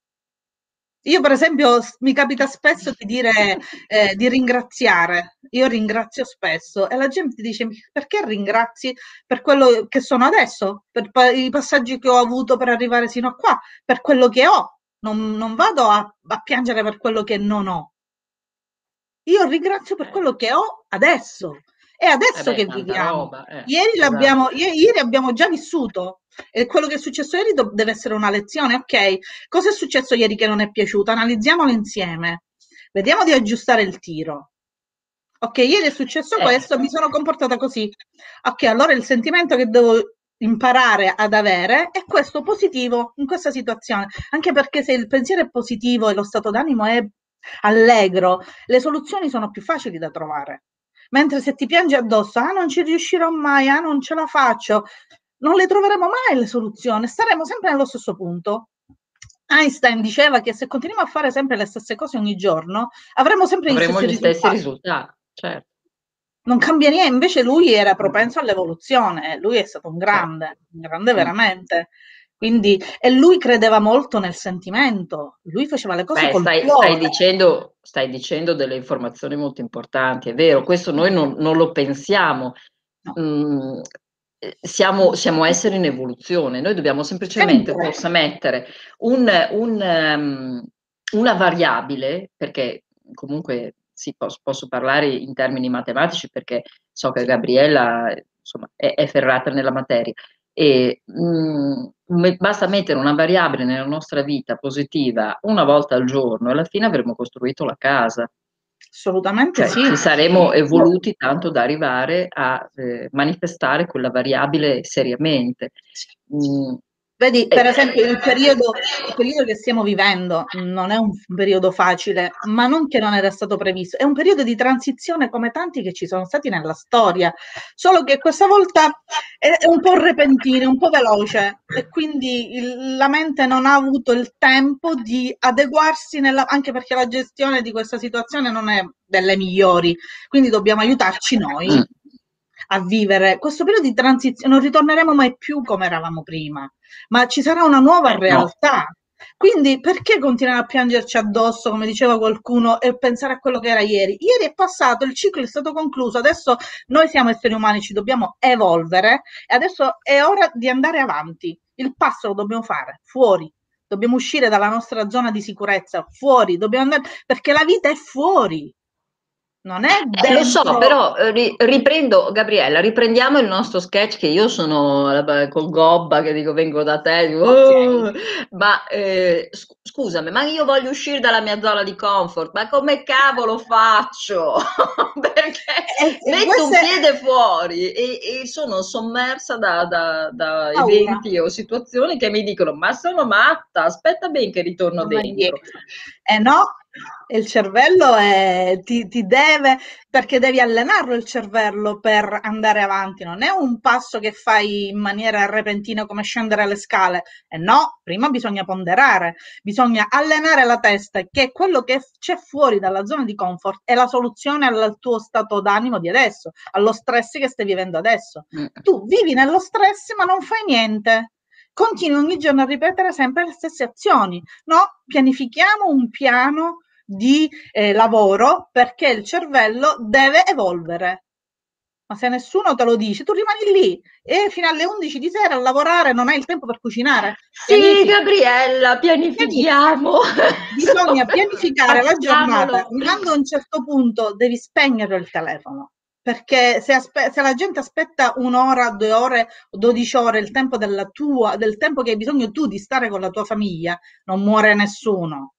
Io per esempio mi capita spesso di dire eh, di ringraziare, io ringrazio spesso e la gente dice perché ringrazi per quello che sono adesso, per i passaggi che ho avuto per arrivare sino a qua, per quello che ho, non, non vado a, a piangere per quello che non ho. Io ringrazio per quello che ho adesso. È adesso eh beh, che viviamo. Roba, eh, ieri, esatto. ieri abbiamo già vissuto e quello che è successo ieri deve essere una lezione, ok? Cosa è successo ieri che non è piaciuto? Analizziamolo insieme. Vediamo di aggiustare il tiro. Ok, ieri è successo eh. questo, mi sono comportata così. Ok, allora il sentimento che devo imparare ad avere è questo positivo in questa situazione, anche perché se il pensiero è positivo e lo stato d'animo è allegro, le soluzioni sono più facili da trovare. Mentre se ti piangi addosso, ah non ci riuscirò mai, ah non ce la faccio, non le troveremo mai le soluzioni, staremo sempre nello stesso punto. Einstein diceva che se continuiamo a fare sempre le stesse cose ogni giorno, avremo sempre Avremo gli, stessi, gli risultati. stessi risultati. Certo. Non cambia niente, invece lui era propenso all'evoluzione, lui è stato un grande, un grande veramente. Quindi, e lui credeva molto nel sentimento, lui faceva le cose Beh, col stai, stai, dicendo, stai dicendo delle informazioni molto importanti, è vero, questo noi non, non lo pensiamo. No. Mm, siamo, siamo, esseri in evoluzione, noi dobbiamo semplicemente forse mettere un, un, um, una variabile, perché comunque sì, posso, posso, parlare in termini matematici perché so che Gabriella insomma, è, è ferrata nella materia, e mh, mm, basta mettere una variabile nella nostra vita positiva una volta al giorno e alla fine avremo costruito la casa. Assolutamente cioè, sì. Ci saremo evoluti tanto da arrivare a eh, manifestare quella variabile seriamente. Mm, Vedi, per esempio, il periodo, il periodo, che stiamo vivendo non è un periodo facile, ma non che non era stato previsto, è un periodo di transizione come tanti che ci sono stati nella storia, solo che questa volta è, un po' repentino, un po' veloce e quindi il, la mente non ha avuto il tempo di adeguarsi, nella, anche perché la gestione di questa situazione non è delle migliori, quindi dobbiamo aiutarci noi mm. a vivere. Questo periodo di transizione, non ritorneremo mai più come eravamo prima ma ci sarà una nuova realtà. No. Quindi perché continuare a piangerci addosso, come diceva qualcuno, e pensare a quello che era ieri? Ieri è passato, il ciclo è stato concluso, adesso noi siamo esseri umani, ci dobbiamo evolvere e adesso è ora di andare avanti. Il passo lo dobbiamo fare fuori, dobbiamo uscire dalla nostra zona di sicurezza, fuori, dobbiamo andare perché la vita è fuori. Non è dentro... eh, lo so, però ri, riprendo, Gabriella, riprendiamo il nostro sketch che io sono eh, col gobba che dico vengo da te, dico, oh, ma eh, scusami, ma io voglio uscire dalla mia zona di comfort, ma come cavolo faccio? [laughs] Perché eh, metto un piede fuori e, e sono sommersa da, da, da eventi o situazioni che mi dicono ma sono matta, aspetta ben che ritorno dentro. Eh no, il cervello è, ti, ti, deve, perché devi allenarlo il cervello per andare avanti, non è un passo che fai in maniera repentina come scendere le scale, e no, prima bisogna ponderare, bisogna allenare la testa, che quello che c'è fuori dalla zona di comfort, è la soluzione al tuo stato d'animo di adesso, allo stress che stai vivendo adesso. Mm. Tu vivi nello stress ma non fai niente, continui ogni giorno a ripetere sempre le stesse azioni. No, pianifichiamo un piano di eh, lavoro perché il cervello deve evolvere. Ma se nessuno te lo dice, tu rimani lì e fino alle 11 di sera a lavorare non hai il tempo per cucinare. Sì, Pianifica. Gabriella, pianifichiamo. Bisogna pianificare la giornata. Arrivando a un certo punto devi spegnere il telefono perché se, aspe- se, la gente aspetta un'ora, due ore, dodici ore, il tempo della tua, del tempo che hai bisogno tu di stare con la tua famiglia, non muore nessuno.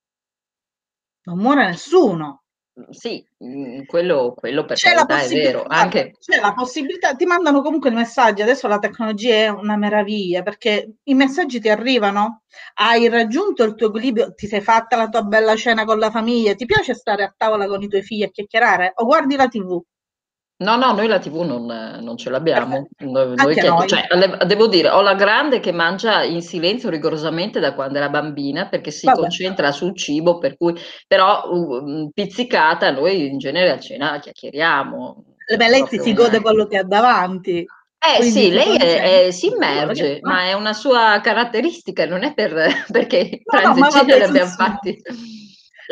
Non muore nessuno. Sì, mm, quello, quello per c'è carità è vero. Anche... C'è la possibilità, ti mandano comunque i messaggi, adesso la tecnologia è una meraviglia perché i messaggi ti arrivano, hai raggiunto il tuo equilibrio, ti sei fatta la tua bella cena con la famiglia, ti piace stare a tavola con i tuoi figli a chiacchierare o guardi la tv? No, no, noi la TV non, non ce l'abbiamo. Noi, che- noi. le- devo dire, noi che- cioè, devo dire, ho la grande che mangia in silenzio rigorosamente da quando era bambina perché si Vabbè. concentra sul cibo, per cui, però uh, pizzicata, noi in genere a cena chiacchieriamo. Beh, lei si una- gode quello che ha davanti. Eh quindi sì, lei è- è- si immerge, ma è una sua caratteristica, non è per, [laughs] perché No, no, pranzi ma va cene li abbiamo fatti.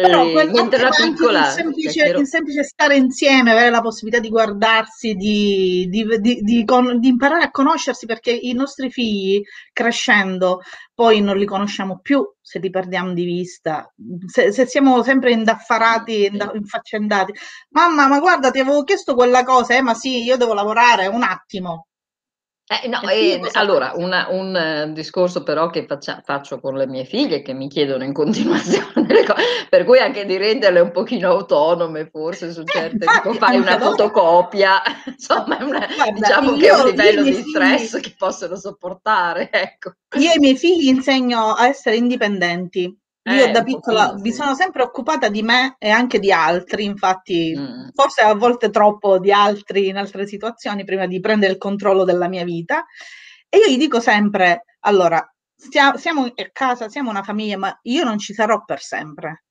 Però eh, mentre piccola il semplice, il semplice stare insieme, avere la possibilità di guardarsi, di, di- di- di con- di imparare a conoscersi, perché i nostri figli crescendo poi non li conosciamo più se li perdiamo di vista, se, se siamo sempre indaffarati, inda- infaccendati. Mamma, ma guarda, ti avevo chiesto quella cosa, eh, ma sì, io devo lavorare un attimo. Eh, no, eh, allora, una- un eh, discorso però che faccia- faccio con le mie figlie che mi chiedono in continuazione le cose, per cui anche di renderle un pochino autonome forse su Eh, certe, infatti, tipo fai una fotocopia, [laughs] insomma una- Guarda, diciamo che è un livello di stress figli- che possono sopportare, [laughs] ecco. Io ai miei figli insegno a essere indipendenti. Io Eh, da piccola mi sono sempre occupata di me e anche di altri, infatti Mm. forse a volte troppo di altri in altre situazioni prima di prendere il controllo della mia vita. E io gli dico sempre, allora, stia- siamo a casa, siamo una famiglia, ma io non ci sarò per sempre.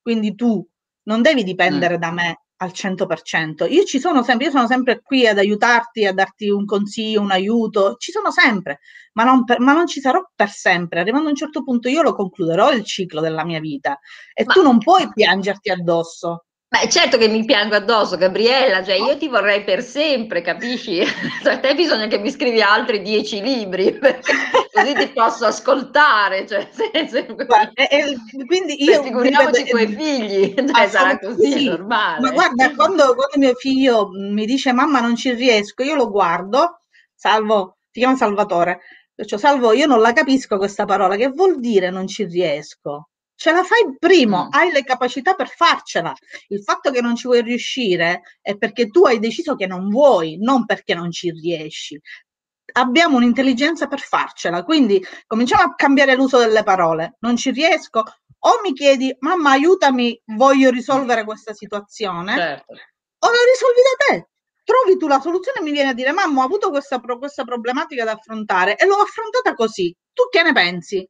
Quindi tu non devi dipendere da me al 100%. Io ci sono sempre, io sono sempre qui ad aiutarti, a darti un consiglio, un aiuto, ci sono sempre, ma non, per- ma non ci sarò per sempre. Arrivando a un certo punto io lo concluderò il ciclo della mia vita e Ma- tu non puoi piangerti addosso. Beh, certo che mi piango addosso, Gabriella, cioè io ti vorrei per sempre, capisci? [laughs] A te bisogna che mi scrivi altri dieci libri, [laughs] così ti posso ascoltare, cioè, se- se- Guarda, e- quindi Beh, io figuriamoci ripeto- i figli, [laughs] cioè, Ah, sarà così, è normale. Ma guarda, quando, quando mio figlio mi dice mamma non ci riesco, io lo guardo, Salvo, si chiama Salvatore, perciò Salvo, io non la capisco questa parola, che vuol dire non ci riesco? Ce la fai primo, Mm. hai le capacità per farcela. Il fatto che non ci vuoi riuscire è perché tu hai deciso che non vuoi, non perché non ci riesci. Abbiamo un'intelligenza per farcela, quindi cominciamo a cambiare l'uso delle parole. Non ci riesco, o mi chiedi, mamma, aiutami, voglio risolvere questa situazione, Certo. o la risolvi da te. Trovi tu la soluzione e mi viene a dire, mamma, ho avuto questa, questa problematica da affrontare e l'ho affrontata così. Tu che ne pensi?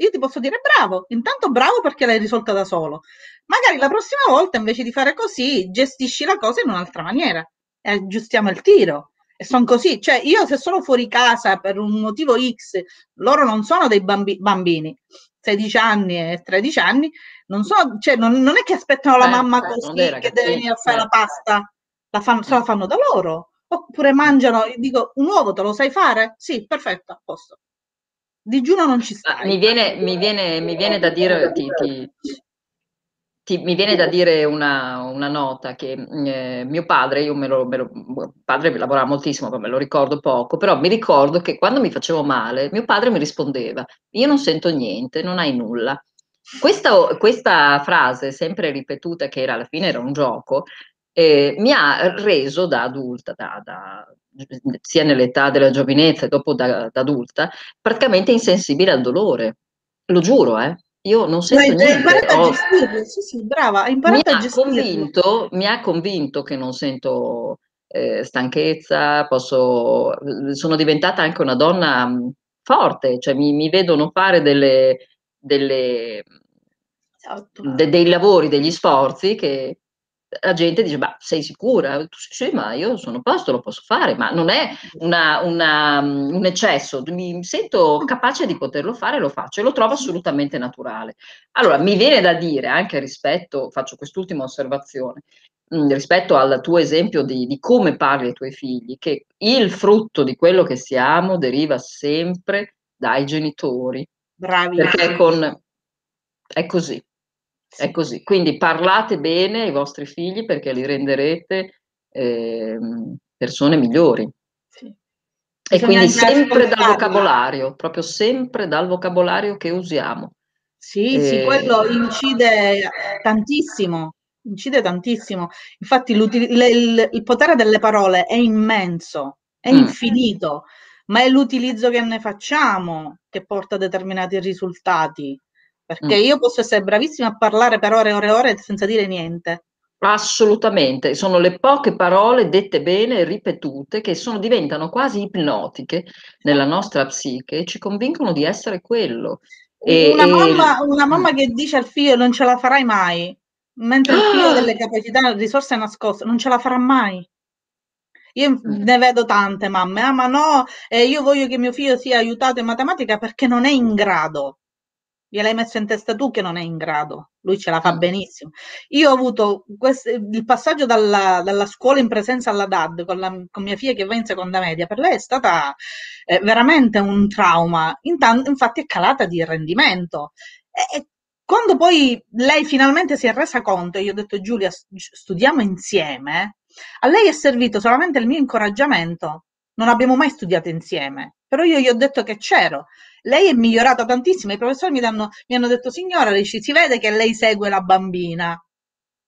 Io ti posso dire bravo, intanto bravo perché l'hai risolta da solo. Magari la prossima volta invece di fare così, gestisci la cosa in un'altra maniera e aggiustiamo il tiro. E sono così, cioè io se sono fuori casa per un motivo X, loro non sono dei bambi- bambini, 16 anni e 13 anni, non, sono, cioè, non, non è che aspettano la Certo, mamma certo, così che deve venire a fare la certo. pasta, la fanno, se la fanno da loro. Oppure mangiano, dico, un uovo te lo sai fare? Sì, perfetto, a posto. Digiuno non ci Ma stai. Mi viene, mi viene- mi viene da dire, ti- ti- ti- mi viene da dire una, una nota che eh, mio padre, io me lo, me lo- padre lavorava moltissimo, ma me lo ricordo poco, però mi ricordo che quando mi facevo male, mio padre mi rispondeva, io non sento niente, non hai nulla. Questa, questa frase, sempre ripetuta, che era alla fine era un gioco, eh, mi ha reso da adulta, da- da- sia nell'età della giovinezza e dopo da, da adulta, praticamente insensibile al dolore. Lo giuro, eh. Io non Ma sento hai niente. imparato a Ho- gestirlo, sì, sì, brava, hai mi imparato a ha gestirlo. convinto, mi ha convinto che non sento eh, stanchezza, posso, sono diventata anche una donna mh, forte, cioè mi, mi vedono fare delle, delle, Esatto. de- dei lavori, degli sforzi che la gente dice, ma sei sicura? Sì, sì, ma io sono a posto, lo posso fare, ma non è una- una- un eccesso, mi sento capace di poterlo fare, lo faccio e lo trovo assolutamente naturale. Allora, mi viene da dire, anche rispetto, faccio quest'ultima osservazione, mh, rispetto al tuo esempio di, di come parli ai tuoi figli, che il frutto di quello che siamo deriva sempre dai genitori, Bravissima. perché con... è così. È Sì. così, quindi parlate bene ai vostri figli perché li renderete ehm, persone migliori. Sì. E quindi sempre dal vocabolario, proprio sempre dal vocabolario che usiamo. Sì, sì, Eh, quello incide tantissimo, incide tantissimo. Infatti il, il potere delle parole è immenso, è Mm. infinito, ma è l'utilizzo che ne facciamo che porta a determinati risultati. Perché Mm. io posso essere bravissima a parlare per ore e ore e ore senza dire niente. Assolutamente, sono le poche parole dette bene, ripetute, che sono, diventano quasi ipnotiche nella nostra psiche e ci convincono di essere quello. E, una, e... Mamma, una, mamma, che dice al figlio non ce la farai mai, mentre il figlio ha delle [gasps] capacità, risorse nascoste, non ce la farà mai. Io mm. ne vedo tante mamme, ah ma no, eh, io voglio che mio figlio sia aiutato in matematica perché non è in grado. Gliel'hai messo in testa tu che non è in grado, lui ce la fa mm. benissimo. Io ho avuto questo, il passaggio dalla, dalla, scuola in presenza alla DAD con, la, con, mia figlia che va in seconda media, per lei è stata eh, veramente un trauma, Intanto, infatti è calata di rendimento. E, e quando poi lei finalmente si è resa conto, io ho detto Giulia, studiamo insieme, a lei è servito solamente il mio incoraggiamento. Non abbiamo mai studiato insieme, però io gli ho detto che c'ero. Lei è migliorata tantissimo. I professori mi, danno, mi hanno detto: Signora, si vede che lei segue la bambina.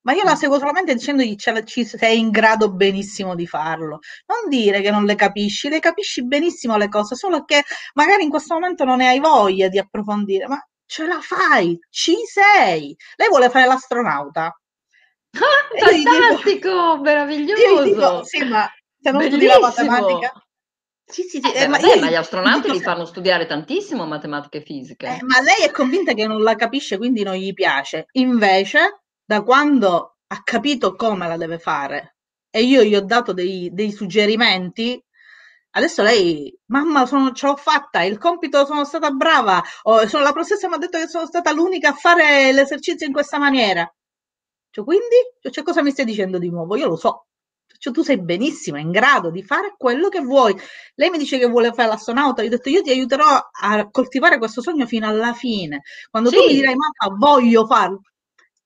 Ma io la seguo solamente dicendogli ci sei in grado benissimo di farlo. Non dire che non le capisci, le capisci benissimo le cose, solo che magari in questo momento non ne hai voglia di approfondire, ma ce la fai, ci sei. Lei vuole fare l'astronauta. Ah, fantastico, [laughs] dico, meraviglioso. Dico, sì, ma se non studi la matematica. Sì, sì, sì. Eh, eh, ma, vabbè, ma, gli astronauti li fanno studiare tantissimo matematica e fisica. Eh, ma lei è convinta che non la capisce, quindi non gli piace. Invece, da quando ha capito come la deve fare e io gli ho dato dei, dei suggerimenti, adesso lei, mamma, sono, ce l'ho fatta, il compito sono stata brava, o sono, la professoressa mi ha detto che sono stata l'unica a fare l'esercizio in questa maniera. Cioè, quindi, cioè, cosa mi stai dicendo di nuovo? Io lo so. Cioè, tu sei benissima, in grado di fare quello che vuoi. Lei mi dice che vuole fare l'astronauta, io ho detto io ti aiuterò a coltivare questo sogno fino alla fine. Quando sì. tu mi dirai mamma voglio farlo,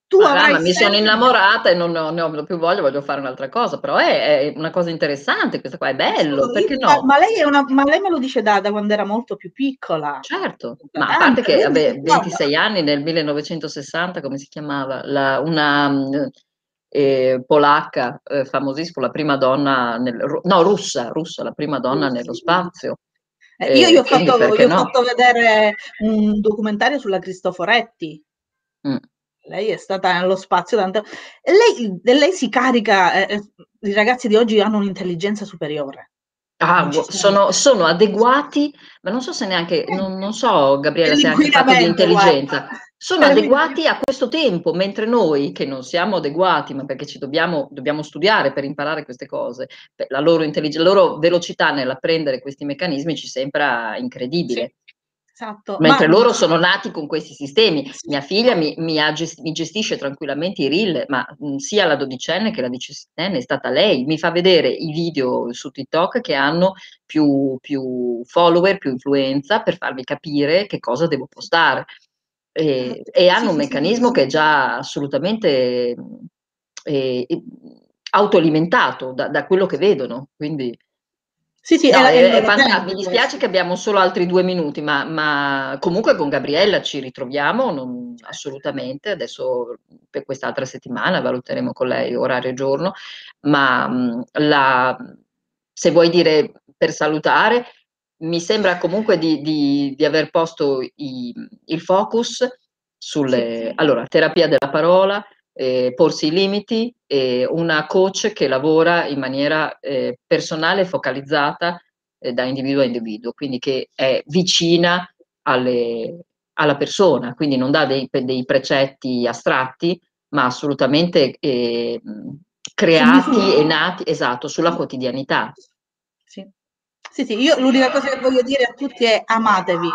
tu ma, avrai ma mi sono innamorata e non, non, ne ho più voglia, voglio fare un'altra cosa, però è, è una cosa interessante, questa qua è bello, perché no? Ma lei, una, ma lei, me lo dice da, da, quando era molto più piccola. Certo, ma a parte che vabbè, 26 anni nel 1960, come si chiamava, la, una eh, polacca eh, famosissima, la prima donna, nel, no russa, russa, la prima donna nello spazio. Eh, io gli ho, fatto, gli ho no? fatto vedere un documentario sulla Cristoforetti. Mm lei è stata nello spazio tanto. Lei, lei si carica, eh, eh, i ragazzi di oggi hanno un'intelligenza superiore. Ah, sono, sono, adeguati, ma non so se neanche, non, non so Gabriele se è anche fatto di intelligenza, guarda. Sono adeguati a questo tempo, mentre noi che non siamo adeguati, ma perché ci dobbiamo, dobbiamo studiare per imparare queste cose, la loro, la loro velocità nell'apprendere questi meccanismi ci sembra incredibile. Sì. Esatto. Mentre ma... loro sono nati con questi sistemi. Mia figlia mi, mi, gest- mi gestisce tranquillamente i reel, ma mh, sia la dodicenne che la diciottenne è stata lei. Mi fa vedere i video su TikTok che hanno più, più follower, più influenza per farmi capire che cosa devo postare. E, e hanno sì, un meccanismo sì, che è già assolutamente eh, autoalimentato da, da quello che vedono. Quindi sì, sì, no, è, è, è fantastico. Mi dispiace che abbiamo solo altri due minuti, ma, ma comunque con Gabriella ci ritroviamo non, assolutamente. Adesso per quest'altra settimana valuteremo con lei orario e giorno, ma la, se vuoi dire per salutare, mi sembra comunque di, di, di aver posto i, il focus sulle allora, terapia della parola, eh, porsi i limiti e una coach che lavora in maniera eh, personale e focalizzata eh, da individuo a individuo, quindi che è vicina alle, alla persona, quindi non dà dei, dei precetti astratti, ma assolutamente eh, creati e nati, esatto, sulla quotidianità. Sì. sì, io l'unica cosa che voglio dire a tutti è amatevi,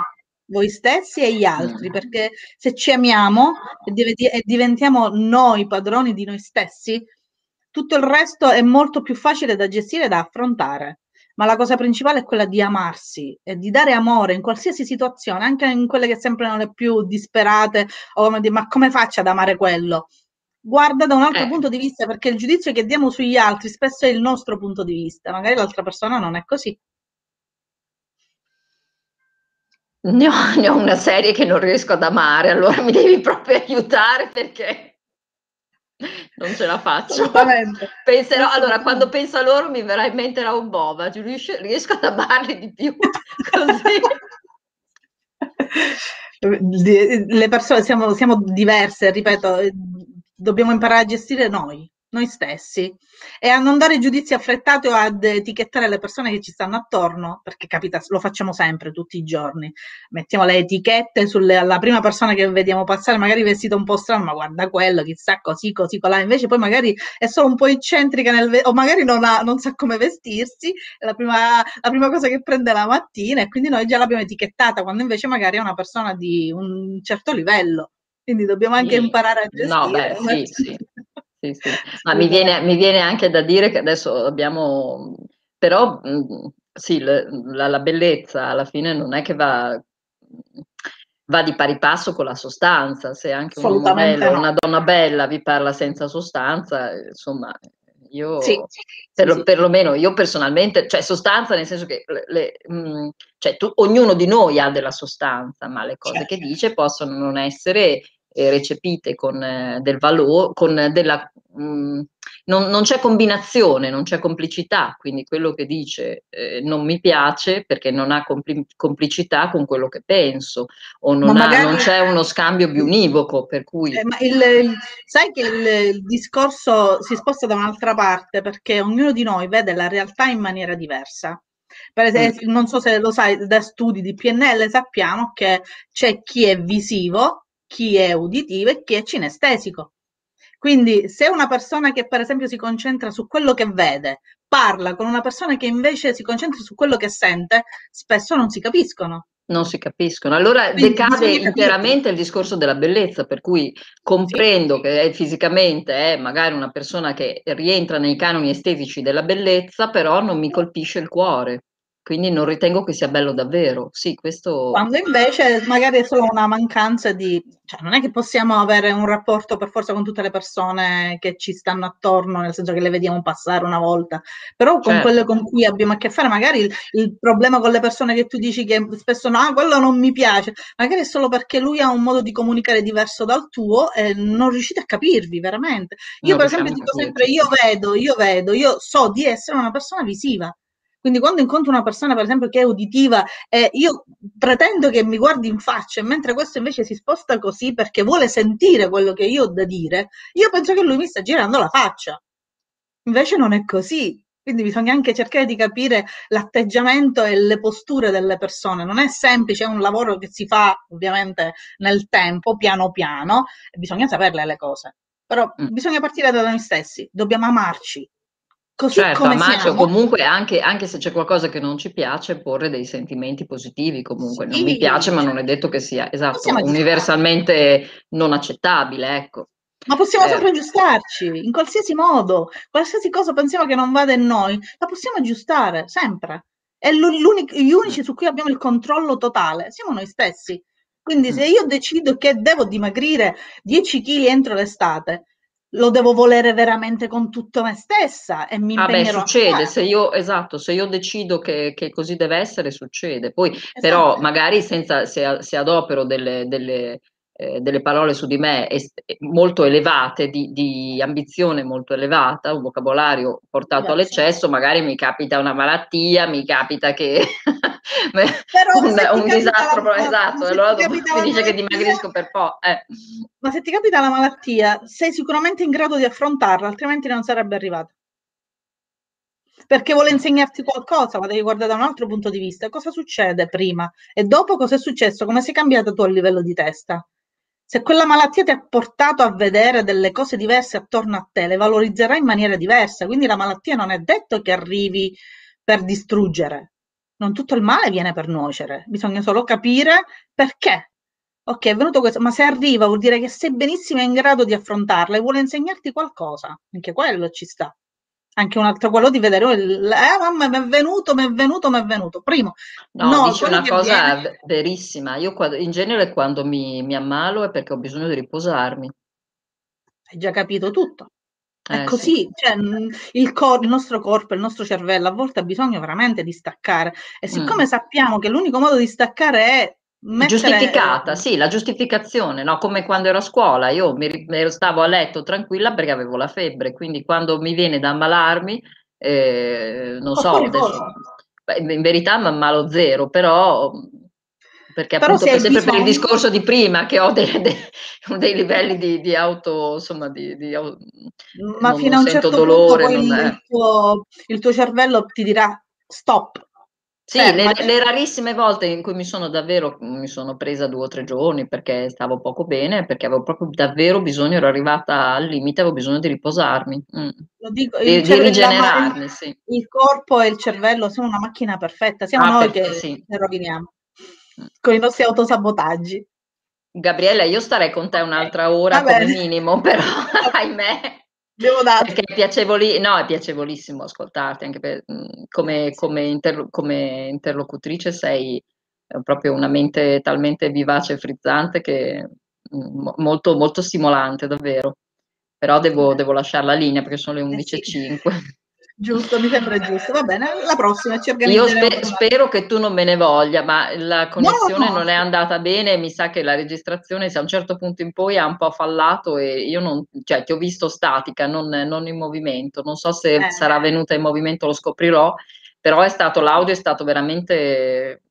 voi stessi e gli altri, mm. perché se ci amiamo e diventiamo noi padroni di noi stessi, tutto il resto è molto più facile da gestire e da affrontare. Ma la cosa principale è quella di amarsi e di dare amore in qualsiasi situazione, anche in quelle che sembrano le più disperate, o come dire, ma come faccio ad amare quello? Guarda da un altro eh. punto di vista, perché il giudizio che diamo sugli altri spesso è il nostro punto di vista, magari l'altra persona non è così. Ne ho, ne ho, una serie che non riesco ad amare, allora mi devi proprio aiutare perché non ce la faccio. Penserò, allora, quando penso a loro mi verrà in mente Raun Bova, riesco, riesco ad amarli di più [laughs] così. Le persone siamo, siamo diverse, ripeto, dobbiamo imparare a gestire noi noi stessi e a non dare giudizi affrettati o ad etichettare le persone che ci stanno attorno, perché capita, lo facciamo sempre, tutti i giorni. Mettiamo le etichette sulle, alla prima persona che vediamo passare, magari vestito un po' strano, ma guarda quello, chissà così, così, colà. Invece poi magari è solo un po' eccentrica nel, o magari non, ha, non sa come vestirsi, è la prima, la prima cosa che prende la mattina e quindi noi già l'abbiamo etichettata, quando invece magari è una persona di un certo livello. Quindi dobbiamo anche sì. imparare a gestire. No, beh, sì, sì. Sì, sì. Ma mi viene, mi viene, anche da dire che adesso abbiamo, però sì, la, la, bellezza alla fine non è che va, va, di pari passo con la sostanza, se anche un uomo bello, una donna bella vi parla senza sostanza, insomma, io sì, per, sì. perlomeno io personalmente, cioè sostanza nel senso che le, le, mh, cioè, tu, ognuno di noi ha della sostanza, ma le cose certo. che dice possono non essere eh, recepite con eh, del valore, con della... Mh, mm, non, non, c'è combinazione, non c'è complicità, quindi quello che dice eh, non mi piace perché non ha compli- complicità con quello che penso o non, magari... ha, non c'è uno scambio bionivoco per cui... Eh, il, il, sai che il, il discorso si sposta da un'altra parte perché ognuno di noi vede la realtà in maniera diversa. Per esempio, mm. non so se lo sai, da studi di PNL sappiamo che c'è chi è visivo chi è uditivo e chi è cinestesico. Quindi se una persona che per esempio si concentra su quello che vede parla con una persona che invece si concentra su quello che sente, spesso non si capiscono. Non si capiscono. Allora Quindi decade interamente il discorso della bellezza, per cui comprendo sì. che fisicamente è magari una persona che rientra nei canoni estetici della bellezza, però non mi colpisce il cuore quindi non ritengo che sia bello davvero. Sì, questo... Quando invece magari è solo una mancanza di... Cioè, non è che possiamo avere un rapporto per forza con tutte le persone che ci stanno attorno, nel senso che le vediamo passare una volta, però con certo. quelle con cui abbiamo a che fare, magari il, il, problema con le persone che tu dici che spesso no, ah, quello non mi piace, magari è solo perché lui ha un modo di comunicare diverso dal tuo e non riuscite a capirvi veramente. Io non per esempio dico sempre, io vedo, io vedo, io so di essere una persona visiva quindi quando incontro una persona, per esempio, che è uditiva e io pretendo che mi guardi in faccia, mentre questo invece si sposta così perché vuole sentire quello che io ho da dire, io penso che lui mi sta girando la faccia. Invece non è così. Quindi bisogna anche cercare di capire l'atteggiamento e le posture delle persone. Non è semplice, è un lavoro che si fa ovviamente nel tempo, piano piano, e bisogna saperle le cose. Però mm. bisogna partire da noi stessi, dobbiamo amarci, Così certo, Macio, comunque anche, anche, se c'è qualcosa che non ci piace, porre dei sentimenti positivi comunque. Sì, non mi piace, ma non è detto che sia esatto, universalmente non accettabile, ecco. Ma possiamo eh. sempre aggiustarci, in qualsiasi modo. Qualsiasi cosa pensiamo che non vada in noi, la possiamo aggiustare, sempre. E gli unici su cui abbiamo il controllo totale siamo noi stessi. Quindi se mm. io decido che devo dimagrire 10 kg entro l'estate, lo devo volere veramente con tutto me stessa e mi ah beh, succede, se io, esatto, se io decido che, che, così deve essere, succede. Poi esatto. però magari senza, se, se adopero delle, delle eh, delle parole su di me est- molto elevate, di, di, ambizione molto elevata, un vocabolario portato Grazie. all'eccesso, magari mi capita una malattia, mi capita che [laughs] un, un disastro, la, esatto, allora mi dice che dimagrisco per po'. Eh. Ma se ti capita la malattia, sei sicuramente in grado di affrontarla, altrimenti non sarebbe arrivata perché vuole insegnarti qualcosa, ma devi guardare da un altro punto di vista. Cosa succede prima e dopo cosa è successo? Come sei cambiato tu a livello di testa? Se quella malattia ti ha portato a vedere delle cose diverse attorno a te, le valorizzerai in maniera diversa. Quindi la malattia non è detto che arrivi per distruggere. Non tutto il male viene per nuocere, bisogna solo capire perché. Ok, è venuto questo, ma se arriva vuol dire che sei benissimo in grado di affrontarla e vuole insegnarti qualcosa. Anche quello ci sta anche un altro quello di vedere oh, il, eh mamma mi è venuto, mi è venuto, mi è venuto. Primo, no, no dice una cosa viene... verissima. Io in genere quando mi, mi, ammalo è perché ho bisogno di riposarmi. Hai già capito tutto. È eh, così, sì. cioè, il, cor- il, nostro corpo, il nostro cervello a volte ha bisogno veramente di staccare e siccome mm. sappiamo che l'unico modo di staccare è Mettere... Giustificata, sì, la giustificazione, no? come quando ero a scuola, io mi, stavo a letto tranquilla perché avevo la febbre, quindi quando mi viene da ammalarmi, eh, non so, adesso, in verità mi ammalo zero, però Perché appunto per sempre bisogno... per il discorso di prima che ho dei, dei, [laughs] dei livelli di, di, auto, insomma, di, di ma non, fino a un certo dolore, punto il, il, tuo, il tuo cervello ti dirà stop, sì, le, le, rarissime volte in cui mi sono davvero, mi sono presa due o tre giorni perché stavo poco bene, perché avevo proprio davvero bisogno, ero arrivata al limite, avevo bisogno di riposarmi, mm. Lo dico, di, di rigenerarmi, il, sì. Il corpo e il cervello sono una macchina perfetta, siamo ah, noi che sì. ne roviniamo mm. con i nostri autosabotaggi. Gabriella, io starei con te un'altra ora come minimo, [laughs] però ahimè. Perché è, piacevoli, no, è piacevolissimo ascoltarti, anche per, come, come, interlo, come, interlocutrice sei proprio una mente talmente vivace e frizzante che molto, molto stimolante, davvero. Però devo, devo lasciare la linea perché sono le 11.05. Eh sì. Giusto, mi sembra giusto. Va bene, la prossima ci organizziamo. Io spe- spero che tu non me ne voglia, ma la connessione no, no. non è andata bene. Mi sa che la registrazione, se a un certo punto in poi ha un po' fallato e io non, cioè, ti ho visto statica, non, non in movimento. Non so se eh. sarà venuta in movimento, lo scoprirò, però è stato, l'audio è stato veramente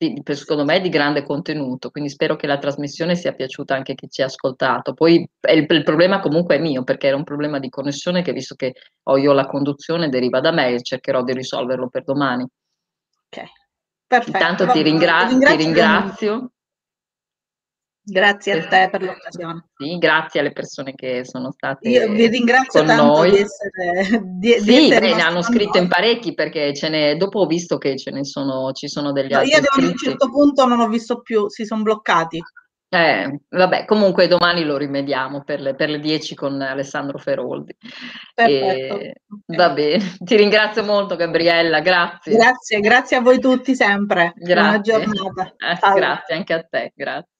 di, secondo me di grande contenuto, quindi spero che la trasmissione sia piaciuta anche a chi ci ha ascoltato. Poi il, il, problema comunque è mio, perché era un problema di connessione che visto che ho io la conduzione deriva da me e cercherò di risolverlo per domani. Ok, perfetto. Intanto ti, ringra- ti ringrazio. Grazie a te per l'occasione. Sì, grazie alle persone che sono state Io vi ringrazio tanto noi. di essere di, Sì, di essere beh, hanno scritto in parecchi perché ce ne, dopo ho visto che ce ne sono, ci sono degli no, altri. Io a un certo punto non ho visto più, si sono bloccati. Eh, vabbè, comunque domani lo rimediamo per le, per le 10 con Alessandro Feroldi. Perfetto. E, va bene, [laughs] ti ringrazio molto Gabriella, grazie. Grazie, grazie a voi tutti sempre. Grazie. Buona giornata. [laughs] Eh, grazie anche a te, grazie.